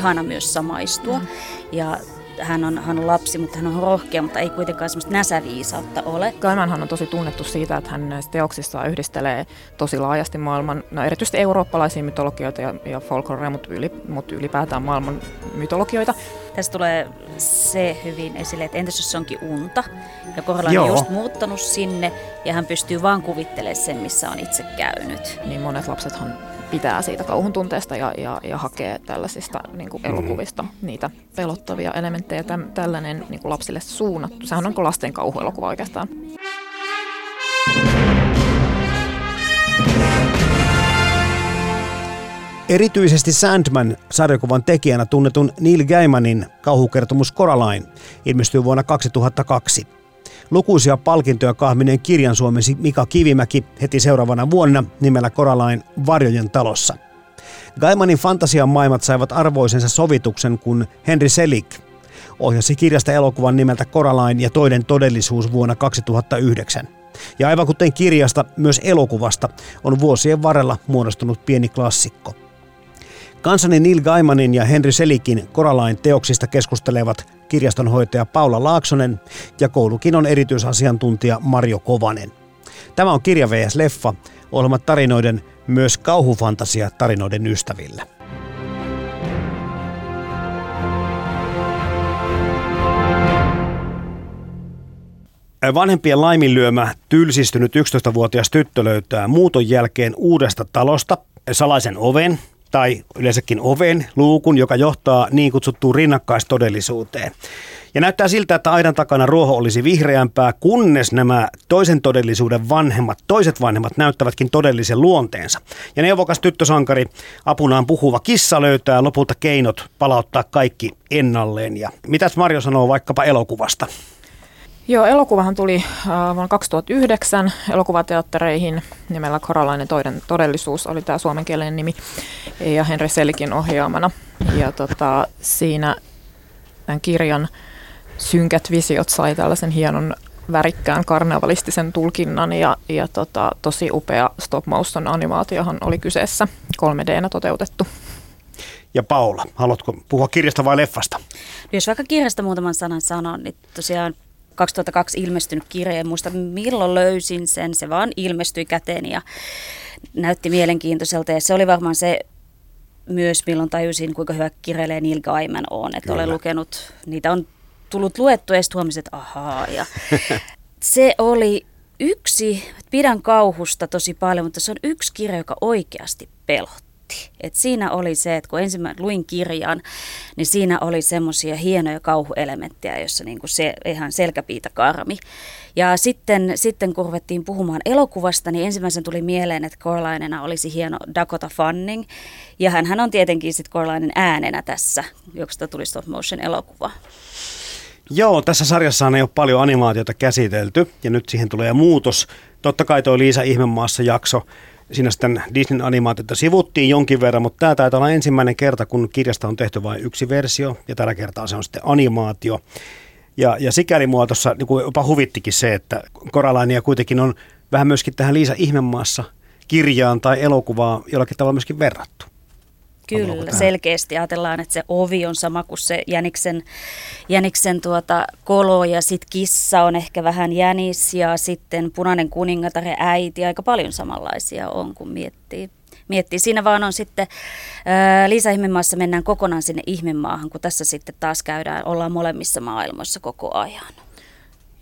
Ihana myös samaistua. Mm. Ja hän on, hän on lapsi, mutta hän on rohkea, mutta ei kuitenkaan semmoista näsäviisautta ole. Gaimanhan on tosi tunnettu siitä, että hän näissä teoksissaan yhdistelee tosi laajasti maailman, no erityisesti eurooppalaisia mytologioita ja, ja folklorea, mutta, yli, mutta ylipäätään maailman mytologioita. Tässä tulee se hyvin esille, että entäs jos se onkin unta, ja Korhola on just muuttanut sinne, ja hän pystyy vaan kuvittelemaan sen, missä on itse käynyt. Niin monet lapsethan pitää siitä kauhun tunteesta ja, ja, ja hakee tällaisista niin kuin elokuvista mm-hmm. niitä pelottavia elementtejä. Täm, tällainen niin kuin lapsille suunnattu, sehän on niin lasten kauhuelokuva oikeastaan. Erityisesti Sandman-sarjakuvan tekijänä tunnetun Neil Gaimanin kauhukertomus Coraline ilmestyi vuonna 2002. Lukuisia palkintoja kahmineen kirjan suomesi Mika Kivimäki heti seuraavana vuonna nimellä Koralain Varjojen talossa. Gaimanin fantasian maailmat saivat arvoisensa sovituksen, kun Henry Selick ohjasi kirjasta elokuvan nimeltä Koralain ja toinen todellisuus vuonna 2009. Ja aivan kuten kirjasta, myös elokuvasta on vuosien varrella muodostunut pieni klassikko. Kansani Neil Gaimanin ja Henry Selikin Koralain teoksista keskustelevat kirjastonhoitaja Paula Laaksonen ja koulukinon erityisasiantuntija Marjo Kovanen. Tämä on Kirja vs. Leffa, ohjelma tarinoiden myös kauhufantasia tarinoiden ystävillä. Vanhempien laiminlyömä tylsistynyt 11-vuotias tyttö löytää muuton jälkeen uudesta talosta salaisen oven, tai yleensäkin oven, luukun, joka johtaa niin kutsuttuun rinnakkaistodellisuuteen. Ja näyttää siltä, että aidan takana ruoho olisi vihreämpää, kunnes nämä toisen todellisuuden vanhemmat, toiset vanhemmat näyttävätkin todellisen luonteensa. Ja neuvokas tyttösankari, apunaan puhuva kissa löytää lopulta keinot palauttaa kaikki ennalleen. Ja mitäs Marjo sanoo vaikkapa elokuvasta? Joo, elokuvahan tuli äh, vuonna 2009 elokuvateattereihin nimellä Koralainen toiden todellisuus oli tämä suomenkielinen nimi ja Henri Selikin ohjaamana. Ja tota, siinä tämän kirjan synkät visiot sai tällaisen hienon värikkään karnevalistisen tulkinnan ja, ja tota, tosi upea stop motion animaatiohan oli kyseessä 3D-nä toteutettu. Ja Paula, haluatko puhua kirjasta vai leffasta? Jos vaikka kirjasta muutaman sanan sanon, niin tosiaan 2002 ilmestynyt kirja, en muista milloin löysin sen, se vaan ilmestyi käteen ja näytti mielenkiintoiselta ja se oli varmaan se myös, milloin tajusin, kuinka hyvä kirjailija Neil Gaiman on, että Kyllä. olen lukenut, niitä on tullut luettu ja että ahaa. Ja se oli yksi, pidän kauhusta tosi paljon, mutta se on yksi kirja, joka oikeasti pelotti nautti. Et siinä oli se, että kun ensimmäinen luin kirjan, niin siinä oli semmoisia hienoja kauhuelementtejä, jossa niinku se ihan selkäpiitä karmi. Ja sitten, sitten kun ruvettiin puhumaan elokuvasta, niin ensimmäisen tuli mieleen, että Corlinena olisi hieno Dakota Fanning. Ja hän on tietenkin sitten Corlinen äänenä tässä, josta tuli stop motion elokuva. Joo, tässä sarjassa ei ole paljon animaatiota käsitelty ja nyt siihen tulee muutos. Totta kai tuo Liisa Ihmemaassa jakso siinä sitten Disneyn animaatiota sivuttiin jonkin verran, mutta tämä taitaa olla ensimmäinen kerta, kun kirjasta on tehty vain yksi versio, ja tällä kertaa se on sitten animaatio. Ja, ja sikäli mua tuossa niin jopa huvittikin se, että Koralainia kuitenkin on vähän myöskin tähän Liisa Ihmemaassa kirjaan tai elokuvaan jollakin tavalla myöskin verrattu. Kyllä, selkeästi ajatellaan, että se ovi on sama kuin se jäniksen, jäniksen tuota kolo ja sitten kissa on ehkä vähän jänis ja sitten punainen kuningatar ja äiti. Aika paljon samanlaisia on, kun miettii. miettii. Siinä vaan on sitten, ää, Liisa Ihmemaassa mennään kokonaan sinne Ihmemaahan, kun tässä sitten taas käydään, ollaan molemmissa maailmoissa koko ajan.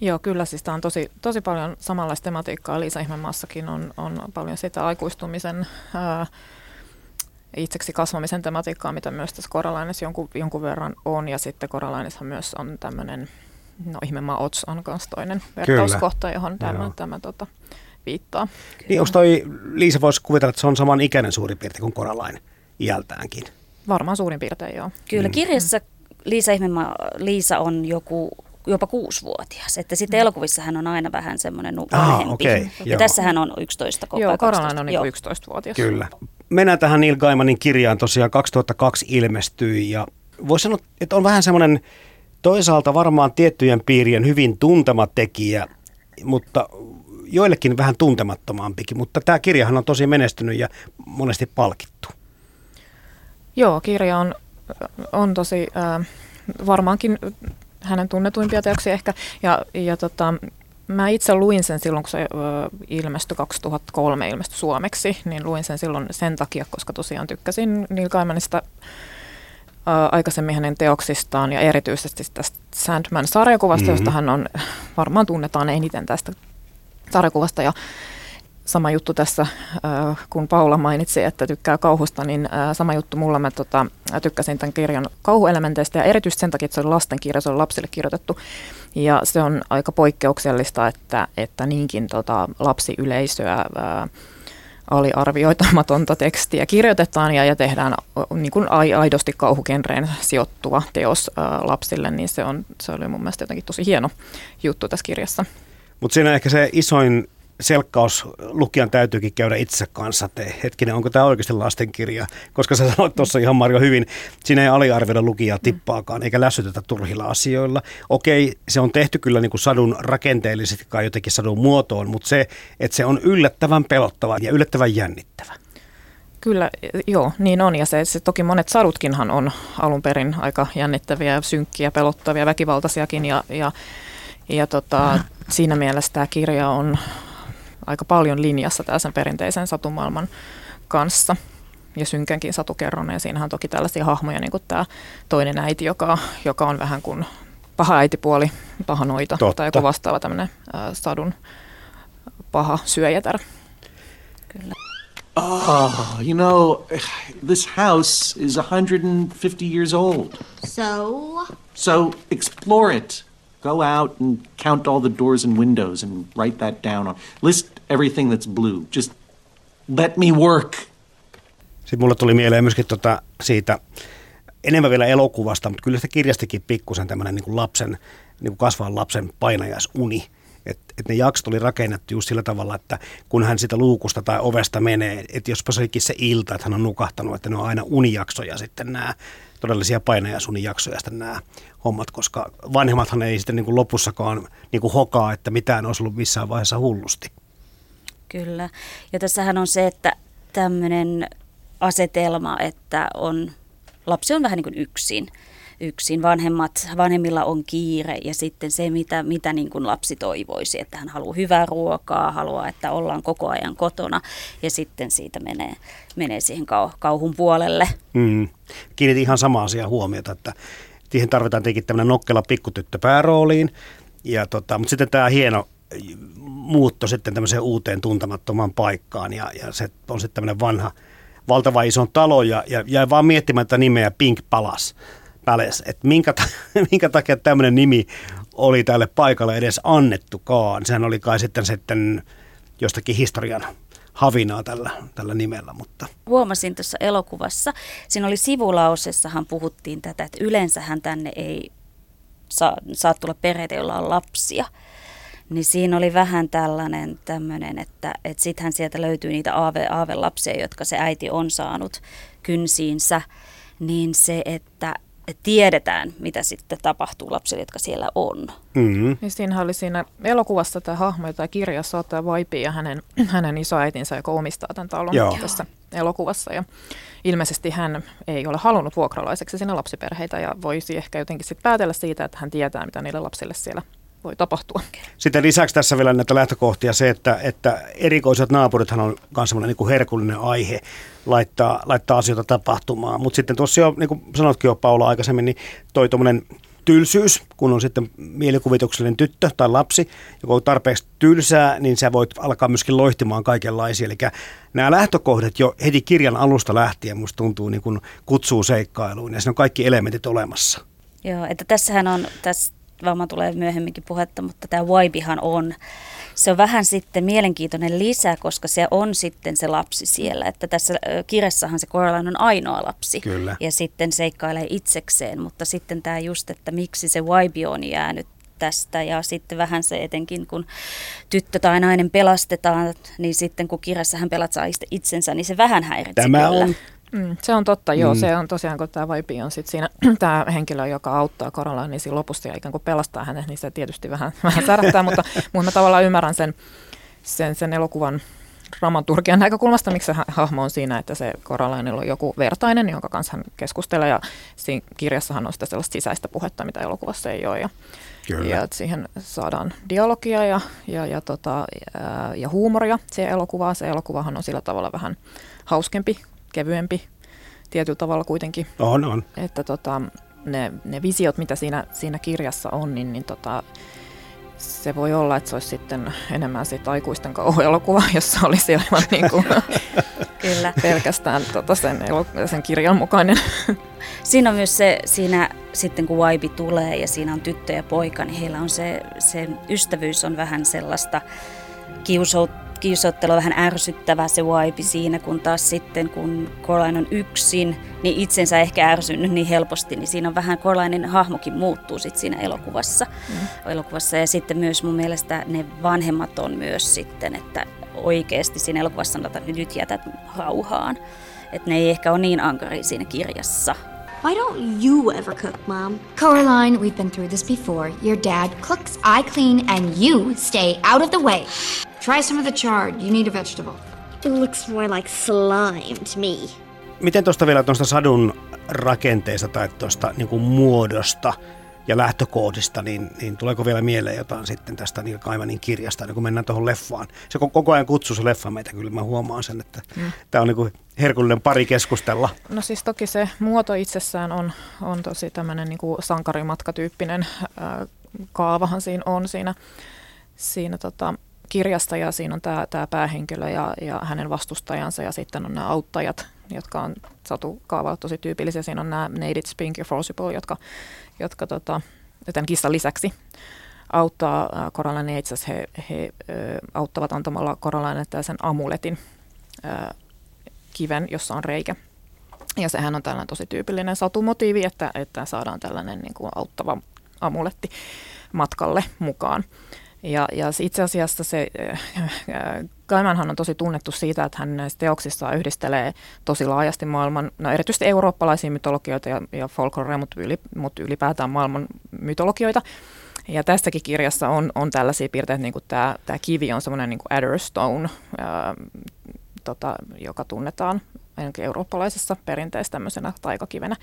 Joo, kyllä siis tämä on tosi, tosi paljon samanlaista tematiikkaa. Liisa Ihmemaassakin on, on paljon sitä aikuistumisen, ää, itseksi kasvamisen tematiikkaa, mitä myös tässä Koralainessa jonkun, jonkun verran on. Ja sitten Koralaineshan myös on tämmöinen, no Ihmemaa Ots on myös toinen vertauskohta, johon tämä, tämä tota, viittaa. Niin onko toi, Liisa voisi kuvitella, että se on saman ikäinen suurin piirtein kuin Koralainen iältäänkin? Varmaan suurin piirtein, joo. Kyllä, mm. kirjassa Liisa Ihmemaa, Liisa on joku jopa kuusivuotias. Että sitten mm. elokuvissa hän on aina vähän semmoinen vanhempi. Okay, ja joo. tässä hän on 11 koko Joo, Karolainen on niin 11-vuotias. Kyllä. Mennään tähän Neil Gaimanin kirjaan tosiaan 2002 ilmestyi ja voisi sanoa, että on vähän semmoinen toisaalta varmaan tiettyjen piirien hyvin tuntema tekijä, mutta joillekin vähän tuntemattomampikin, mutta tämä kirjahan on tosi menestynyt ja monesti palkittu. Joo, kirja on, on tosi äh, varmaankin hänen tunnetuimpia teoksia ehkä. Ja, ja tota, mä itse luin sen silloin, kun se ilmestyi 2003, ilmestyi suomeksi, niin luin sen silloin sen takia, koska tosiaan tykkäsin Neil Gaimanista aikaisemmin hänen teoksistaan ja erityisesti tästä Sandman-sarjakuvasta, mm-hmm. josta hän on, varmaan tunnetaan eniten tästä sarjakuvasta ja sama juttu tässä, kun Paula mainitsi, että tykkää kauhusta, niin sama juttu mulla. Mä tota, tykkäsin tämän kirjan kauhuelementeistä ja erityisesti sen takia, että se on lastenkirja, se on lapsille kirjoitettu. Ja se on aika poikkeuksellista, että, että niinkin tota, lapsiyleisöä ää, aliarvioitamatonta tekstiä kirjoitetaan ja, ja tehdään niin kuin aidosti kauhukenreen sijoittuva teos ää, lapsille, niin se, on, se oli mun mielestä jotenkin tosi hieno juttu tässä kirjassa. Mutta siinä ehkä se isoin selkkaus lukijan täytyykin käydä itse kanssa, että hetkinen, onko tämä oikeasti lastenkirja? Koska sä sanoit tuossa ihan Marjo hyvin, siinä ei aliarvioida lukijaa tippaakaan, eikä lässytetä turhilla asioilla. Okei, se on tehty kyllä niin kuin sadun rakenteellisesti tai jotenkin sadun muotoon, mutta se, että se on yllättävän pelottava ja yllättävän jännittävä. Kyllä, joo, niin on. Ja se, se toki monet sadutkinhan on alun perin aika jännittäviä, synkkiä, pelottavia, väkivaltaisiakin. Ja, ja, ja tota, siinä mielessä tämä kirja on, aika paljon linjassa sen perinteisen satumaailman kanssa ja synkänkin satukerron. Ja siinähän on toki tällaisia hahmoja, niin kuin tämä toinen äiti, joka, joka on vähän kuin paha äitipuoli, paha noita Totta. tai joku vastaava tämmöinen äh, sadun paha syöjätär. Kyllä. Oh, you know, this house is 150 years old. So? So explore it. Go out and count all the doors and windows and write that down. On. List everything that's blue. Just let me work. Sitten mulle tuli mieleen myöskin tota siitä enemmän vielä elokuvasta, mutta kyllä se kirjastikin pikkusen tämmöinen niin lapsen, niin kuin kasvavan lapsen painajaisuni. Että et ne jaksot oli rakennettu just sillä tavalla, että kun hän sitä luukusta tai ovesta menee, että jospa se olikin se ilta, että hän on nukahtanut, että ne on aina unijaksoja sitten nämä todellisia painajasunijaksoja sitten nämä hommat, koska vanhemmathan ei sitten niin kuin lopussakaan niin kuin hokaa, että mitään olisi ollut missään vaiheessa hullusti. Kyllä. Ja tässähän on se, että tämmöinen asetelma, että on, lapsi on vähän niin kuin yksin. Yksin. Vanhemmat, vanhemmilla on kiire ja sitten se, mitä, mitä niin kuin lapsi toivoisi, että hän haluaa hyvää ruokaa, haluaa, että ollaan koko ajan kotona ja sitten siitä menee, menee siihen kau, kauhun puolelle. Mm. Kiinnitin ihan sama asia huomiota, että siihen tarvitaan tietenkin tämmöinen nokkela pikkutyttö päärooliin, ja tota, mutta sitten tämä hieno muutto sitten tämmöiseen uuteen tuntemattomaan paikkaan ja, ja se on sitten tämmöinen vanha, valtava iso talo ja, ja jäi vaan miettimään tätä nimeä Pink Palace. Palace että minkä, minkä takia tämmöinen nimi oli tälle paikalle edes annettukaan. Sehän oli kai sitten, sitten jostakin historian havinaa tällä, tällä nimellä. Mutta. Huomasin tuossa elokuvassa, siinä oli sivulausessahan puhuttiin tätä, että yleensähän tänne ei saa, saa tulla perheitä, joilla on lapsia – niin siinä oli vähän tällainen tämmöinen, että, että sittenhän sieltä löytyy niitä aave, aavelapsia, jotka se äiti on saanut kynsiinsä, niin se, että tiedetään, mitä sitten tapahtuu lapsille, jotka siellä on. Mm-hmm. Niin siinä oli siinä elokuvassa tämä hahmo, tai kirjassa tämä Vaipi ja hänen, hänen isoäitinsä, joka omistaa tämän talon Joo. tässä elokuvassa. Ja ilmeisesti hän ei ole halunnut vuokralaiseksi sinne lapsiperheitä ja voisi ehkä jotenkin sitten päätellä siitä, että hän tietää, mitä niille lapsille siellä voi tapahtua. Sitten lisäksi tässä vielä näitä lähtökohtia se, että, että erikoiset naapurithan on myös semmoinen niin herkullinen aihe laittaa, laittaa asioita tapahtumaan. Mutta sitten tuossa jo, niin kuin sanotkin jo Paula aikaisemmin, niin toi tuommoinen tylsyys, kun on sitten mielikuvituksellinen tyttö tai lapsi, joka on tarpeeksi tylsää, niin sä voit alkaa myöskin loihtimaan kaikenlaisia. Eli nämä lähtökohdat jo heti kirjan alusta lähtien musta tuntuu niin kuin kutsuu seikkailuun ja siinä on kaikki elementit olemassa. Joo, että tässähän on, tässä varmaan tulee myöhemminkin puhetta, mutta tämä Waibihan on se on vähän sitten mielenkiintoinen lisä, koska se on sitten se lapsi siellä. Että tässä kirjassahan se Coraline on ainoa lapsi. Kyllä. Ja sitten seikkailee itsekseen, mutta sitten tämä just, että miksi se Waibi on jäänyt tästä ja sitten vähän se etenkin, kun tyttö tai nainen pelastetaan, niin sitten kun kirjassa hän pelat saa itsensä, niin se vähän häiritsee Tämä kyllä. on Mm, se on totta, joo. Mm. Se on tosiaan, kun tämä Vaipi on sit siinä tämä henkilö, joka auttaa koronaa, niin siinä lopussa ja ikään kuin pelastaa hänet, niin se tietysti vähän, vähän särähtää, mutta, mutta mä tavallaan ymmärrän sen, sen, sen elokuvan dramaturgian näkökulmasta, miksi se hahmo on siinä, että se Koralainilla on joku vertainen, jonka kanssa hän keskustelee, ja siinä kirjassahan on sitä sellaista sisäistä puhetta, mitä elokuvassa ei ole, ja, Kyllä. ja siihen saadaan dialogia ja, ja, ja, tota, ja, ja huumoria siihen elokuvaan. Se elokuvahan on sillä tavalla vähän hauskempi kevyempi tietyllä tavalla kuitenkin. On, on. Että tota, ne, ne visiot, mitä siinä, siinä kirjassa on, niin, niin tota, se voi olla, että se olisi sitten enemmän siitä aikuisten kauhuelokuva, jossa olisi aivan niin kuin Kyllä. pelkästään tota sen, sen kirjan mukainen. Siinä on myös se, siinä sitten kun Waibi tulee ja siinä on tyttö ja poika, niin heillä on se, se ystävyys on vähän sellaista kiusoutta kiusottelu on vähän ärsyttävä se waipi siinä, kun taas sitten kun Coraline on yksin, niin itsensä ehkä ärsynyt niin helposti, niin siinä on vähän Coralinen hahmokin muuttuu sitten siinä elokuvassa. Mm. elokuvassa. Ja sitten myös mun mielestä ne vanhemmat on myös sitten, että oikeasti siinä elokuvassa sanotaan, että nyt jätät rauhaan. Että ne ei ehkä ole niin ankari siinä kirjassa. Why don't you ever cook, Mom? Coraline, we've been through this before. Your dad cooks, I clean, and you stay out of the way. Try some of the chard. You need a vegetable. It looks more like slime to me. Miten tuosta vielä tuosta sadun rakenteesta tai tuosta niin muodosta ja lähtökoodista, niin, niin tuleeko vielä mieleen jotain sitten tästä niin Kaimanin kirjasta, niin kun mennään tuohon leffaan? Se koko ajan kutsuu se leffa meitä, kyllä mä huomaan sen, että mm. tämä on niin herkullinen pari keskustella. No siis toki se muoto itsessään on, on tosi tämmöinen niin sankarimatkatyyppinen ää, kaavahan siinä on siinä, siinä tota, kirjasta ja siinä on tämä, tämä päähenkilö ja, ja hänen vastustajansa ja sitten on nämä auttajat, jotka on saatu kaavalla tosi tyypillisiä. Siinä on nämä Naded Spinky Forcible, jotka, jotka tota, tämän kissan lisäksi auttaa Coraline ja itse asiassa he, he ö, auttavat antamalla Coraline sen amuletin ö, kiven, jossa on reikä. Ja sehän on tällainen tosi tyypillinen satumotiivi, että, että saadaan tällainen niin kuin auttava amuletti matkalle mukaan. Ja, ja itse asiassa se, Gaimanhan äh, on tosi tunnettu siitä, että hän näissä teoksissaan yhdistelee tosi laajasti maailman, no erityisesti eurooppalaisia mytologioita ja, ja folklore, mutta, yli, mutta ylipäätään maailman mytologioita. Ja tässäkin kirjassa on, on tällaisia piirteitä, niin kuin tämä, tämä kivi on semmoinen niin kuin Stone, ää, tota, joka tunnetaan ainakin eurooppalaisessa perinteessä tämmöisenä taikakivenä.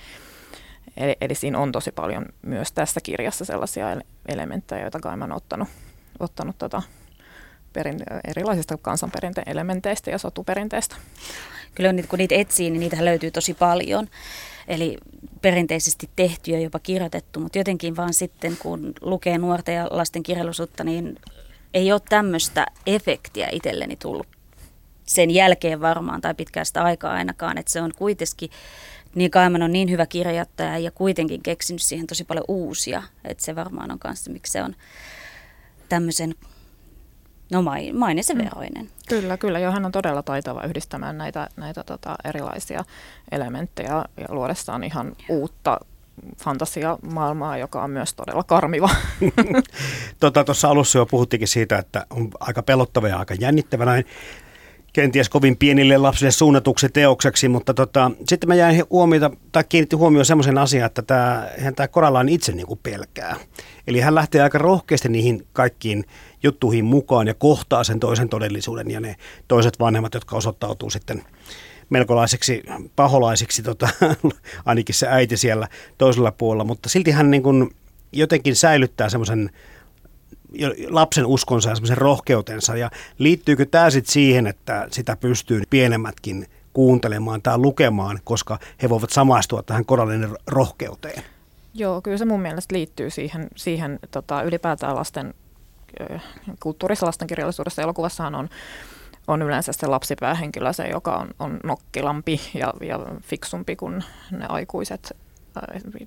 Eli, eli siinä on tosi paljon myös tässä kirjassa sellaisia elementtejä, joita Gaiman on ottanut ottanut tota perin, erilaisista kansanperinteen elementeistä ja sotuperinteistä. Kyllä kun niitä etsii, niin niitä löytyy tosi paljon. Eli perinteisesti tehty ja jopa kirjoitettu, mutta jotenkin vaan sitten kun lukee nuorten ja lasten kirjallisuutta, niin ei ole tämmöistä efektiä itselleni tullut sen jälkeen varmaan tai pitkästä aikaa ainakaan, että se on kuitenkin, niin Kaiman on niin hyvä kirjoittaja ja kuitenkin keksinyt siihen tosi paljon uusia, että se varmaan on kanssa, miksi se on tämmöisen No mainisen veroinen. Mm. Kyllä, kyllä. Jo hän on todella taitava yhdistämään näitä, näitä tota, erilaisia elementtejä ja luodessaan ihan uutta fantasiamaailmaa, joka on myös todella karmiva. Tota, tuossa tota, alussa jo puhuttikin siitä, että on aika pelottava ja aika jännittävä näin kenties kovin pienille lapsille suunnatuksi teokseksi, mutta tota, sitten mä jäin huomiota, tai kiinnitti huomioon semmoisen asian, että tämä, tämä Koralaan itse niin pelkää. Eli hän lähtee aika rohkeasti niihin kaikkiin juttuihin mukaan ja kohtaa sen toisen todellisuuden ja ne toiset vanhemmat, jotka osoittautuu sitten melkolaisiksi paholaisiksi, tota, ainakin se äiti siellä toisella puolella, mutta silti hän niin kuin jotenkin säilyttää semmoisen lapsen uskonsa ja semmoisen rohkeutensa. Ja liittyykö tämä sitten siihen, että sitä pystyy pienemmätkin kuuntelemaan tai lukemaan, koska he voivat samaistua tähän korallinen rohkeuteen? Joo, kyllä se mun mielestä liittyy siihen, siihen tota, ylipäätään lasten kulttuurissa lastenkirjallisuudessa elokuvassahan on, on yleensä se lapsipäähenkilö, se joka on, on nokkelampi ja, ja fiksumpi kuin ne aikuiset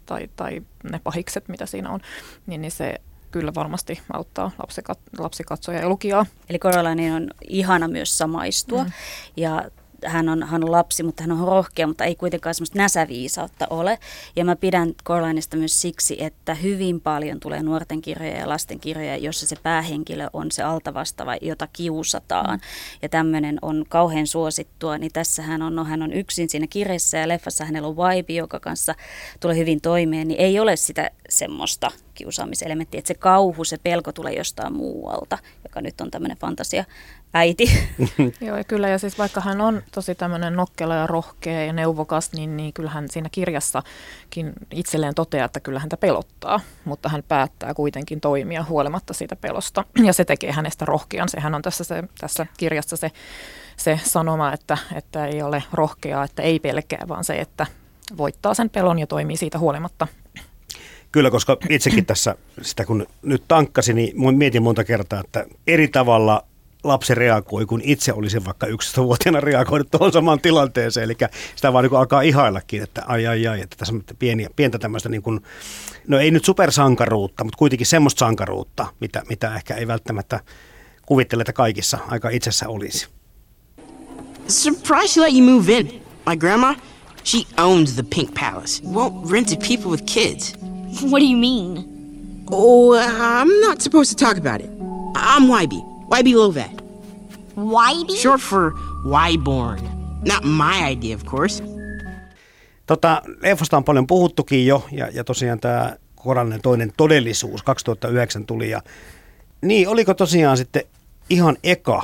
tai, tai ne pahikset, mitä siinä on, niin, niin se kyllä varmasti auttaa lapsikat, lapsikatsoja ja lukijaa. Eli Coraline on ihana myös samaistua. Mm. Ja hän on, hän on lapsi, mutta hän on rohkea, mutta ei kuitenkaan semmoista näsäviisautta ole. Ja mä pidän Coralineista myös siksi, että hyvin paljon tulee nuorten kirjoja ja lasten kirjoja, jossa se päähenkilö on se altavastava, jota kiusataan. Mm. Ja tämmöinen on kauhean suosittua, niin tässä hän on, no hän on yksin siinä kirjassa ja leffassa hänellä on Vibe, joka kanssa tulee hyvin toimeen, niin ei ole sitä semmoista kiusaamiselementtiä, että se kauhu, se pelko tulee jostain muualta, joka nyt on tämmöinen fantasia äiti. Joo, ja kyllä, ja siis vaikka hän on tosi tämmöinen nokkela ja rohkea ja neuvokas, niin, niin kyllähän siinä kirjassakin itselleen toteaa, että kyllä häntä pelottaa, mutta hän päättää kuitenkin toimia huolimatta siitä pelosta, ja se tekee hänestä rohkean. Sehän on tässä, se, tässä kirjassa se, se sanoma, että, että ei ole rohkeaa, että ei pelkää, vaan se, että voittaa sen pelon ja toimii siitä huolimatta. Kyllä, koska itsekin tässä sitä kun nyt tankkasin, niin mietin monta kertaa, että eri tavalla lapsi reagoi, kun itse olisin vaikka 11-vuotiaana reagoinut tuohon samaan tilanteeseen. Eli sitä vaan niin alkaa ihaillakin, että ai ai ai, että tässä on pieniä, pientä tämmöistä, niin kuin, no ei nyt supersankaruutta, mutta kuitenkin semmoista sankaruutta, mitä, mitä ehkä ei välttämättä kuvittele, että kaikissa aika itsessä olisi. Surprised she let you move in. My grandma, she owns the Pink Palace. Won't rent to people with kids. What do you mean? Oh, I'm not supposed to talk about it. I'm YB. YB Lovat. YB? Short for Yborn. Not my idea, of course. Tota, leffosta on paljon puhuttukin jo, ja, ja tosiaan tämä Korallinen toinen todellisuus 2009 tuli. Ja, niin, oliko tosiaan sitten ihan eka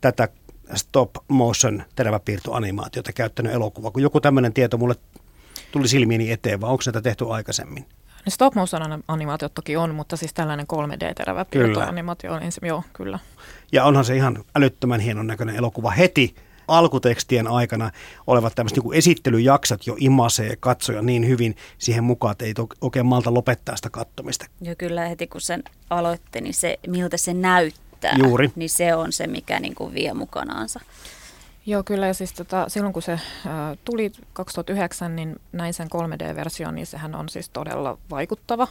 tätä stop motion teräväpiirtoanimaatiota käyttänyt elokuva, kun joku tämmöinen tieto mulle tuli silmiini eteen, vai onko näitä tehty aikaisemmin? Ne stop motion animaatiot toki on, mutta siis tällainen 3D-terävä animaatio on ensin, joo, kyllä. Ja onhan se ihan älyttömän hienon näköinen elokuva heti alkutekstien aikana olevat tämmöiset niin esittelyjaksot jo imasee katsoja niin hyvin siihen mukaan, että ei oikein malta lopettaa sitä kattomista. Joo, kyllä heti kun sen aloitti, niin se, miltä se näyttää, Juuri. niin se on se, mikä niin kuin vie mukanaansa. Joo, kyllä. Ja siis tota, silloin kun se ä, tuli 2009, niin näin sen 3D-versio, niin sehän on siis todella vaikuttava.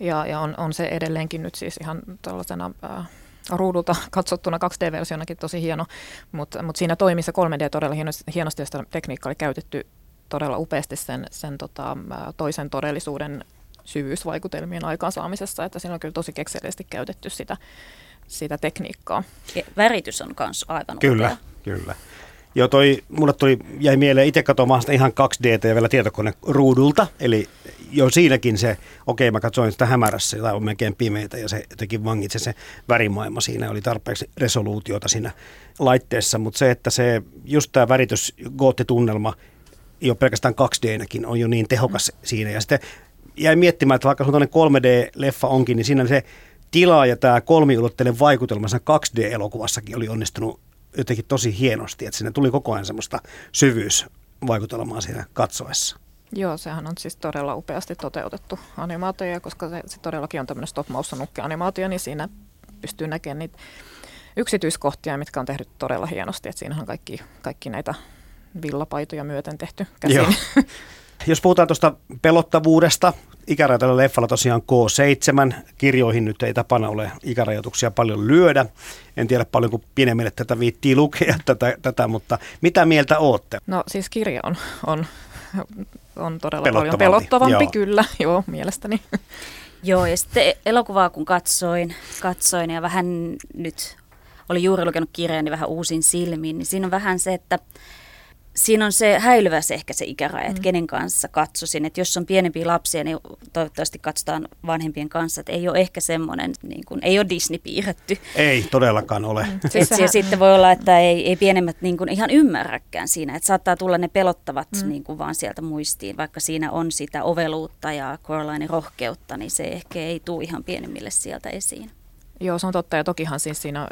Ja, ja on, on se edelleenkin nyt siis ihan tällaisena ä, ruudulta katsottuna 2D-versionakin tosi hieno, mutta mut siinä toimi se 3D todella hienosti, hienosti ja sitä tekniikkaa oli käytetty todella upeasti sen, sen tota, toisen todellisuuden syvyysvaikutelmien aikaansaamisessa, että siinä on kyllä tosi kekseliästi käytetty sitä, sitä tekniikkaa. Ja väritys on myös aivan Kyllä, upea. Kyllä. Joo, toi, mulle tuli, jäi mieleen itse katsomaan sitä ihan 2D ja vielä tietokone ruudulta, eli jo siinäkin se, okei okay, mä katsoin sitä hämärässä, tai on melkein pimeitä ja se jotenkin vangitse se värimaailma siinä, oli tarpeeksi resoluutiota siinä laitteessa, mutta se, että se just tämä väritys, goottitunnelma, jo pelkästään 2D-näkin on jo niin tehokas mm. siinä, ja sitten jäi miettimään, että vaikka se 3D-leffa onkin, niin siinä se tila ja tämä kolmiulotteinen vaikutelma 2D-elokuvassakin oli onnistunut jotenkin tosi hienosti, että sinne tuli koko ajan semmoista syvyysvaikutelmaa siinä katsoessa. Joo, sehän on siis todella upeasti toteutettu animaatio, koska se, se todellakin on tämmöinen stop motion animaatio, niin siinä pystyy näkemään niitä yksityiskohtia, mitkä on tehty todella hienosti. Että siinähän on kaikki, kaikki näitä villapaitoja myöten tehty käsin. Joo. Jos puhutaan tuosta pelottavuudesta, ikäraja tällä leffalla tosiaan K7. Kirjoihin nyt ei tapana ole ikärajoituksia paljon lyödä. En tiedä paljonko pienemmille tätä viittii lukea tätä, tätä, mutta mitä mieltä ootte? No siis kirja on, on, on todella paljon pelottavampi, joo. kyllä, joo, mielestäni. Joo, ja sitten elokuvaa kun katsoin, katsoin ja vähän nyt oli juuri lukenut kirjan, niin vähän uusin silmiin, niin siinä on vähän se, että siinä on se häilyväs ehkä se ikäraja, että mm. kenen kanssa katsoisin. Että jos on pienempiä lapsia, niin toivottavasti katsotaan vanhempien kanssa. Että ei ole ehkä semmoinen, niin kuin, ei ole Disney piirretty. Ei todellakaan ole. Mm. Siis ja sitten voi olla, että ei, ei pienemmät niin kuin ihan ymmärräkään siinä. Että saattaa tulla ne pelottavat mm. niin kuin vaan sieltä muistiin. Vaikka siinä on sitä oveluutta ja Coraline rohkeutta, niin se ehkä ei tule ihan pienemmille sieltä esiin. Joo, se on totta. Ja tokihan siis siinä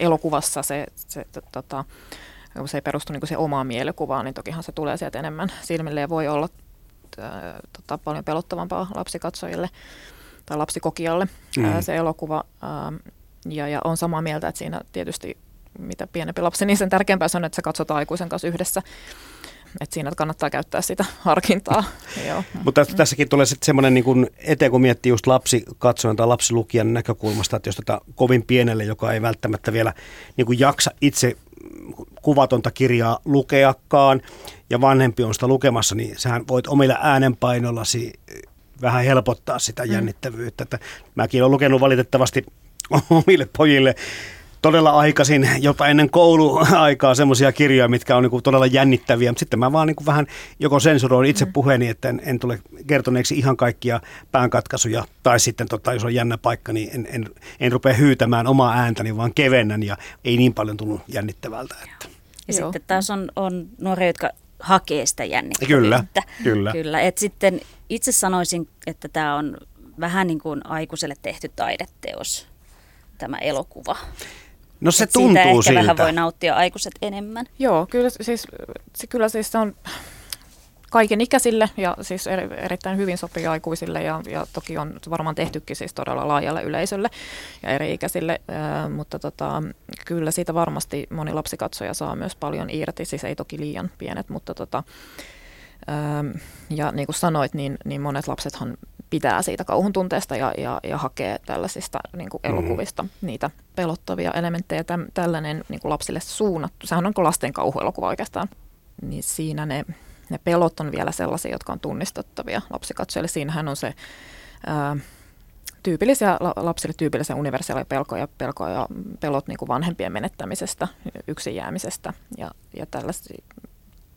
elokuvassa se, se tota, kun se ei perustu niin se omaan mielikuvaan, niin tokihan se tulee sieltä enemmän silmille ja voi olla tota, paljon pelottavampaa lapsikatsojille tai lapsikokijalle mm. ää, se elokuva. Ää, ja, ja on samaa mieltä, että siinä tietysti mitä pienempi lapsi, niin sen tärkeämpää on, että se katsotaan aikuisen kanssa yhdessä. että siinä kannattaa käyttää sitä harkintaa. Joo. Mutta tässäkin tulee sitten semmoinen niin eteen, kun miettii just lapsikatsojan tai lapsilukijan näkökulmasta, että jos tätä kovin pienelle, joka ei välttämättä vielä niin jaksa itse kuvatonta kirjaa lukeakaan, ja vanhempi on sitä lukemassa, niin sähän voit omilla äänenpainollasi vähän helpottaa sitä mm. jännittävyyttä. Että mäkin olen lukenut valitettavasti omille pojille todella aikaisin, jopa ennen kouluaikaa semmoisia kirjoja, mitkä on niin todella jännittäviä. Mutta sitten mä vaan niin vähän joko sensuroin itse mm. puheeni, että en, en tule kertoneeksi ihan kaikkia päänkatkaisuja. Tai sitten tota, jos on jännä paikka, niin en, en, en rupea hyytämään omaa ääntäni, vaan kevennän ja ei niin paljon tullut jännittävältä. Että. Ja Joo. sitten taas on, on nuoria, jotka hakee sitä jännittävyyttä. Kyllä, kyllä. kyllä. Et sitten itse sanoisin, että tämä on vähän niin kuin aikuiselle tehty taideteos, tämä elokuva. No se Et tuntuu siitä ehkä siltä. vähän voi nauttia aikuiset enemmän. Joo, kyllä siis, kyllä siis se on kaiken ikäisille ja siis erittäin hyvin sopii aikuisille ja, ja toki on varmaan tehtykin siis todella laajalle yleisölle ja eri ikäisille, ää, mutta tota, kyllä siitä varmasti moni lapsikatsoja saa myös paljon irti, siis ei toki liian pienet, mutta tota, ää, ja niin kuin sanoit, niin, niin monet lapsethan pitää siitä kauhun tunteesta ja, ja, ja hakee tällaisista niin kuin mm-hmm. elokuvista mm. niitä pelottavia elementtejä. Täm, tällainen niin kuin lapsille suunnattu, sehän on kuin lasten kauhuelokuva oikeastaan, niin siinä ne ne pelot on vielä sellaisia, jotka on tunnistettavia lapsikatsojille. Siinähän on se ää, tyypillisiä, lapsille tyypillisiä universaaleja pelkoja, pelkoja pelot niin kuin vanhempien menettämisestä, yksin jäämisestä ja, ja tällaiset,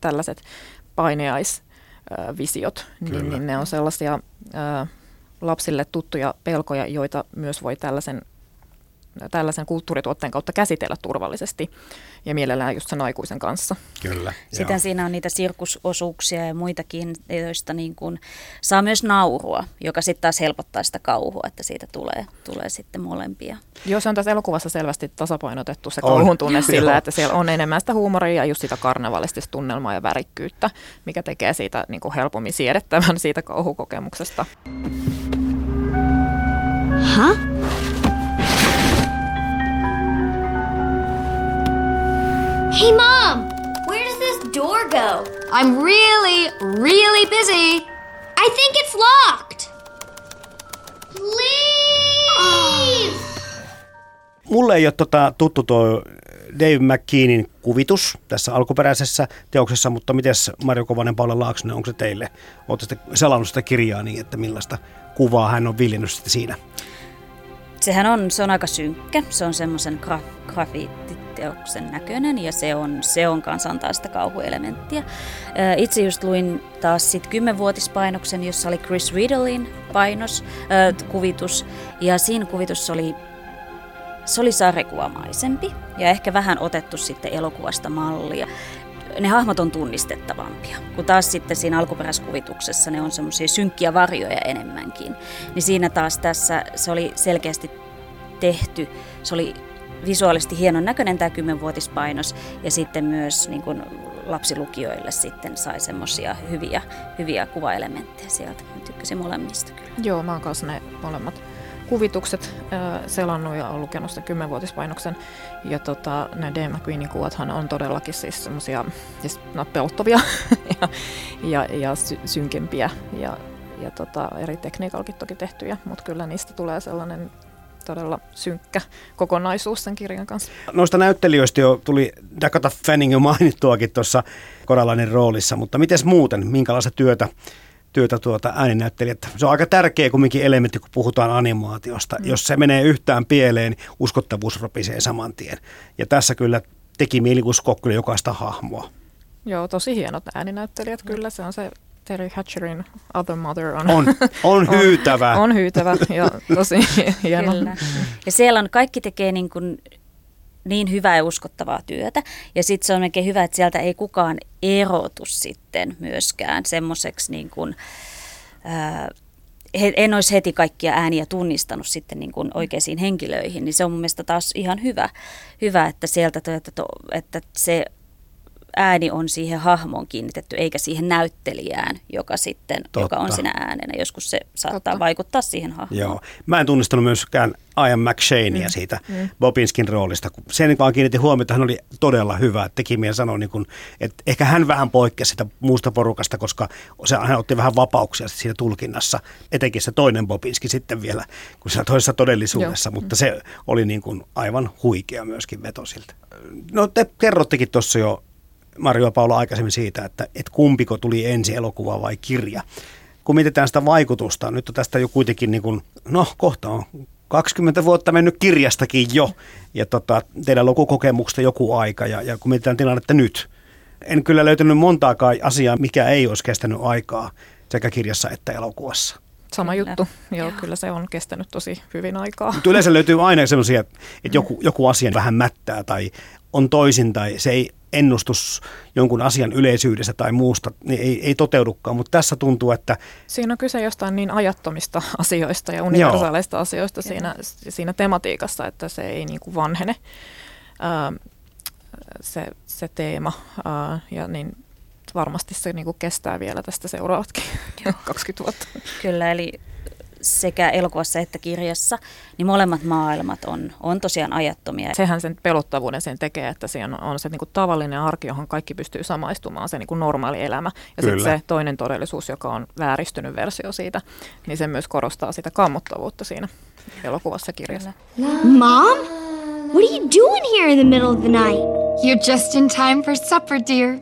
tällaiset paineaisvisiot, niin, niin ne on sellaisia ää, lapsille tuttuja pelkoja, joita myös voi tällaisen tällaisen kulttuurituotteen kautta käsitellä turvallisesti ja mielellään just sen aikuisen kanssa. Kyllä. Sitten joo. siinä on niitä sirkusosuuksia ja muitakin, joista niin kuin saa myös naurua, joka sitten taas helpottaa sitä kauhua, että siitä tulee, tulee sitten molempia. Joo, se on tässä elokuvassa selvästi tasapainotettu se kauhun tunne sillä, että siellä on enemmän sitä huumoria ja just sitä karnevalistista tunnelmaa ja värikkyyttä, mikä tekee siitä niin kuin helpommin siedettävän siitä kauhukokemuksesta. Huh? Hey, Mom! Where does this door go? I'm really, really busy. I think it's locked. Please! Mulle ei ole tota, tuttu tuo Dave McKeanin kuvitus tässä alkuperäisessä teoksessa, mutta miten Marjo Kovanen, Paula Laaksonen, onko se teille? Olette selannut sitä kirjaa niin, että millaista kuvaa hän on viljennyt siinä? Sehän on, se on aika synkkä. Se on semmoisen gra- grafiitti teoksen näköinen ja se on, se on sitä kauhuelementtiä. Itse just luin taas sitten kymmenvuotispainoksen, jossa oli Chris Riddlein painos, äh, kuvitus ja siinä kuvitus oli se oli sarjakuvamaisempi ja ehkä vähän otettu sitten elokuvasta mallia. Ne hahmot on tunnistettavampia, kun taas sitten siinä alkuperäiskuvituksessa ne on semmoisia synkkiä varjoja enemmänkin. Niin siinä taas tässä se oli selkeästi tehty, se oli visuaalisesti hienon näköinen tämä kymmenvuotispainos ja sitten myös niin kuin lapsilukijoille sitten sai semmoisia hyviä, hyviä kuvaelementtejä sieltä. Mä tykkäsin molemmista kyllä. Joo, mä oon kanssa ne molemmat kuvitukset selannut ja olen lukenut sen kymmenvuotispainoksen. Ja tota, ne D. McQueenin kuvathan on todellakin siis semmoisia siis, no, pelottavia ja, ja, ja sy- synkempiä ja, ja tota, eri tekniikallakin toki tehtyjä, mutta kyllä niistä tulee sellainen todella synkkä kokonaisuus sen kirjan kanssa. Noista näyttelijöistä jo tuli Dakota Fanning jo mainittuakin tuossa Koralainen roolissa, mutta miten muuten, minkälaista työtä työtä tuota ääninäyttelijät. Se on aika tärkeä kumminkin elementti, kun puhutaan animaatiosta. Mm. Jos se menee yhtään pieleen, niin uskottavuus ropisee saman tien. Ja tässä kyllä teki mieli uskoa kyllä jokaista hahmoa. Joo, tosi hienot ääninäyttelijät kyllä. Se on se Terry Hatcherin Other Mother on, on, on hyytävä. on, on hyytävä ja tosi hieno. Kyllä. Ja siellä on, kaikki tekee niin, kuin niin hyvää ja uskottavaa työtä. Ja sitten se on oikein hyvä, että sieltä ei kukaan erotu sitten myöskään semmoiseksi niin kuin, ää, en olisi heti kaikkia ääniä tunnistanut sitten niin kuin oikeisiin henkilöihin, niin se on mun mielestä taas ihan hyvä, hyvä että sieltä, että, että se ääni on siihen hahmoon kiinnitetty, eikä siihen näyttelijään, joka sitten, Totta. joka on siinä äänenä. Joskus se saattaa Totta. vaikuttaa siihen hahmoon. Joo. Mä en tunnistanut myöskään Ian McShanea mm. siitä mm. Bobinskin roolista. Sen vaan kiinnitti huomiota, hän oli todella hyvä. Teki mieleen sanoa, niin kuin, että ehkä hän vähän poikkesi sitä muusta porukasta, koska se, hän otti vähän vapauksia siinä tulkinnassa. Etenkin se toinen Bobinski sitten vielä, kun se toisessa todellisuudessa, Joo. mutta se oli niin kuin aivan huikea myöskin veto siltä. No te kerrottekin tuossa jo Mario Paula aikaisemmin siitä, että, että kumpiko tuli ensi elokuva vai kirja. Kun mietitään sitä vaikutusta, nyt on tästä jo kuitenkin, niin kuin, no kohta on 20 vuotta mennyt kirjastakin jo, ja tota, teidän lukukokemuksesta joku aika, ja, ja kun mietitään tilannetta nyt, en kyllä löytänyt montaakaan asiaa, mikä ei olisi kestänyt aikaa sekä kirjassa että elokuvassa. Sama kyllä. juttu, joo, kyllä se on kestänyt tosi hyvin aikaa. Mutta yleensä löytyy aina sellaisia, että joku, joku asia vähän mättää tai on toisin tai se ei ennustus jonkun asian yleisyydestä tai muusta niin ei, ei toteudukaan, mutta tässä tuntuu, että... Siinä on kyse jostain niin ajattomista asioista ja universaaleista Joo. asioista siinä, siinä tematiikassa, että se ei niin kuin vanhene ää, se, se teema ää, ja niin varmasti se niin kuin kestää vielä tästä seuraavatkin 20 vuotta. Kyllä, eli sekä elokuvassa että kirjassa, niin molemmat maailmat on, on tosiaan ajattomia. Sehän sen pelottavuuden sen tekee, että siinä on se niin kuin tavallinen arki, johon kaikki pystyy samaistumaan, se niin kuin normaali elämä. Ja sitten se toinen todellisuus, joka on vääristynyt versio siitä, niin se myös korostaa sitä kammottavuutta siinä elokuvassa kirjassa. Mom? What are you doing here in the middle of the night? You're just in time for supper, dear.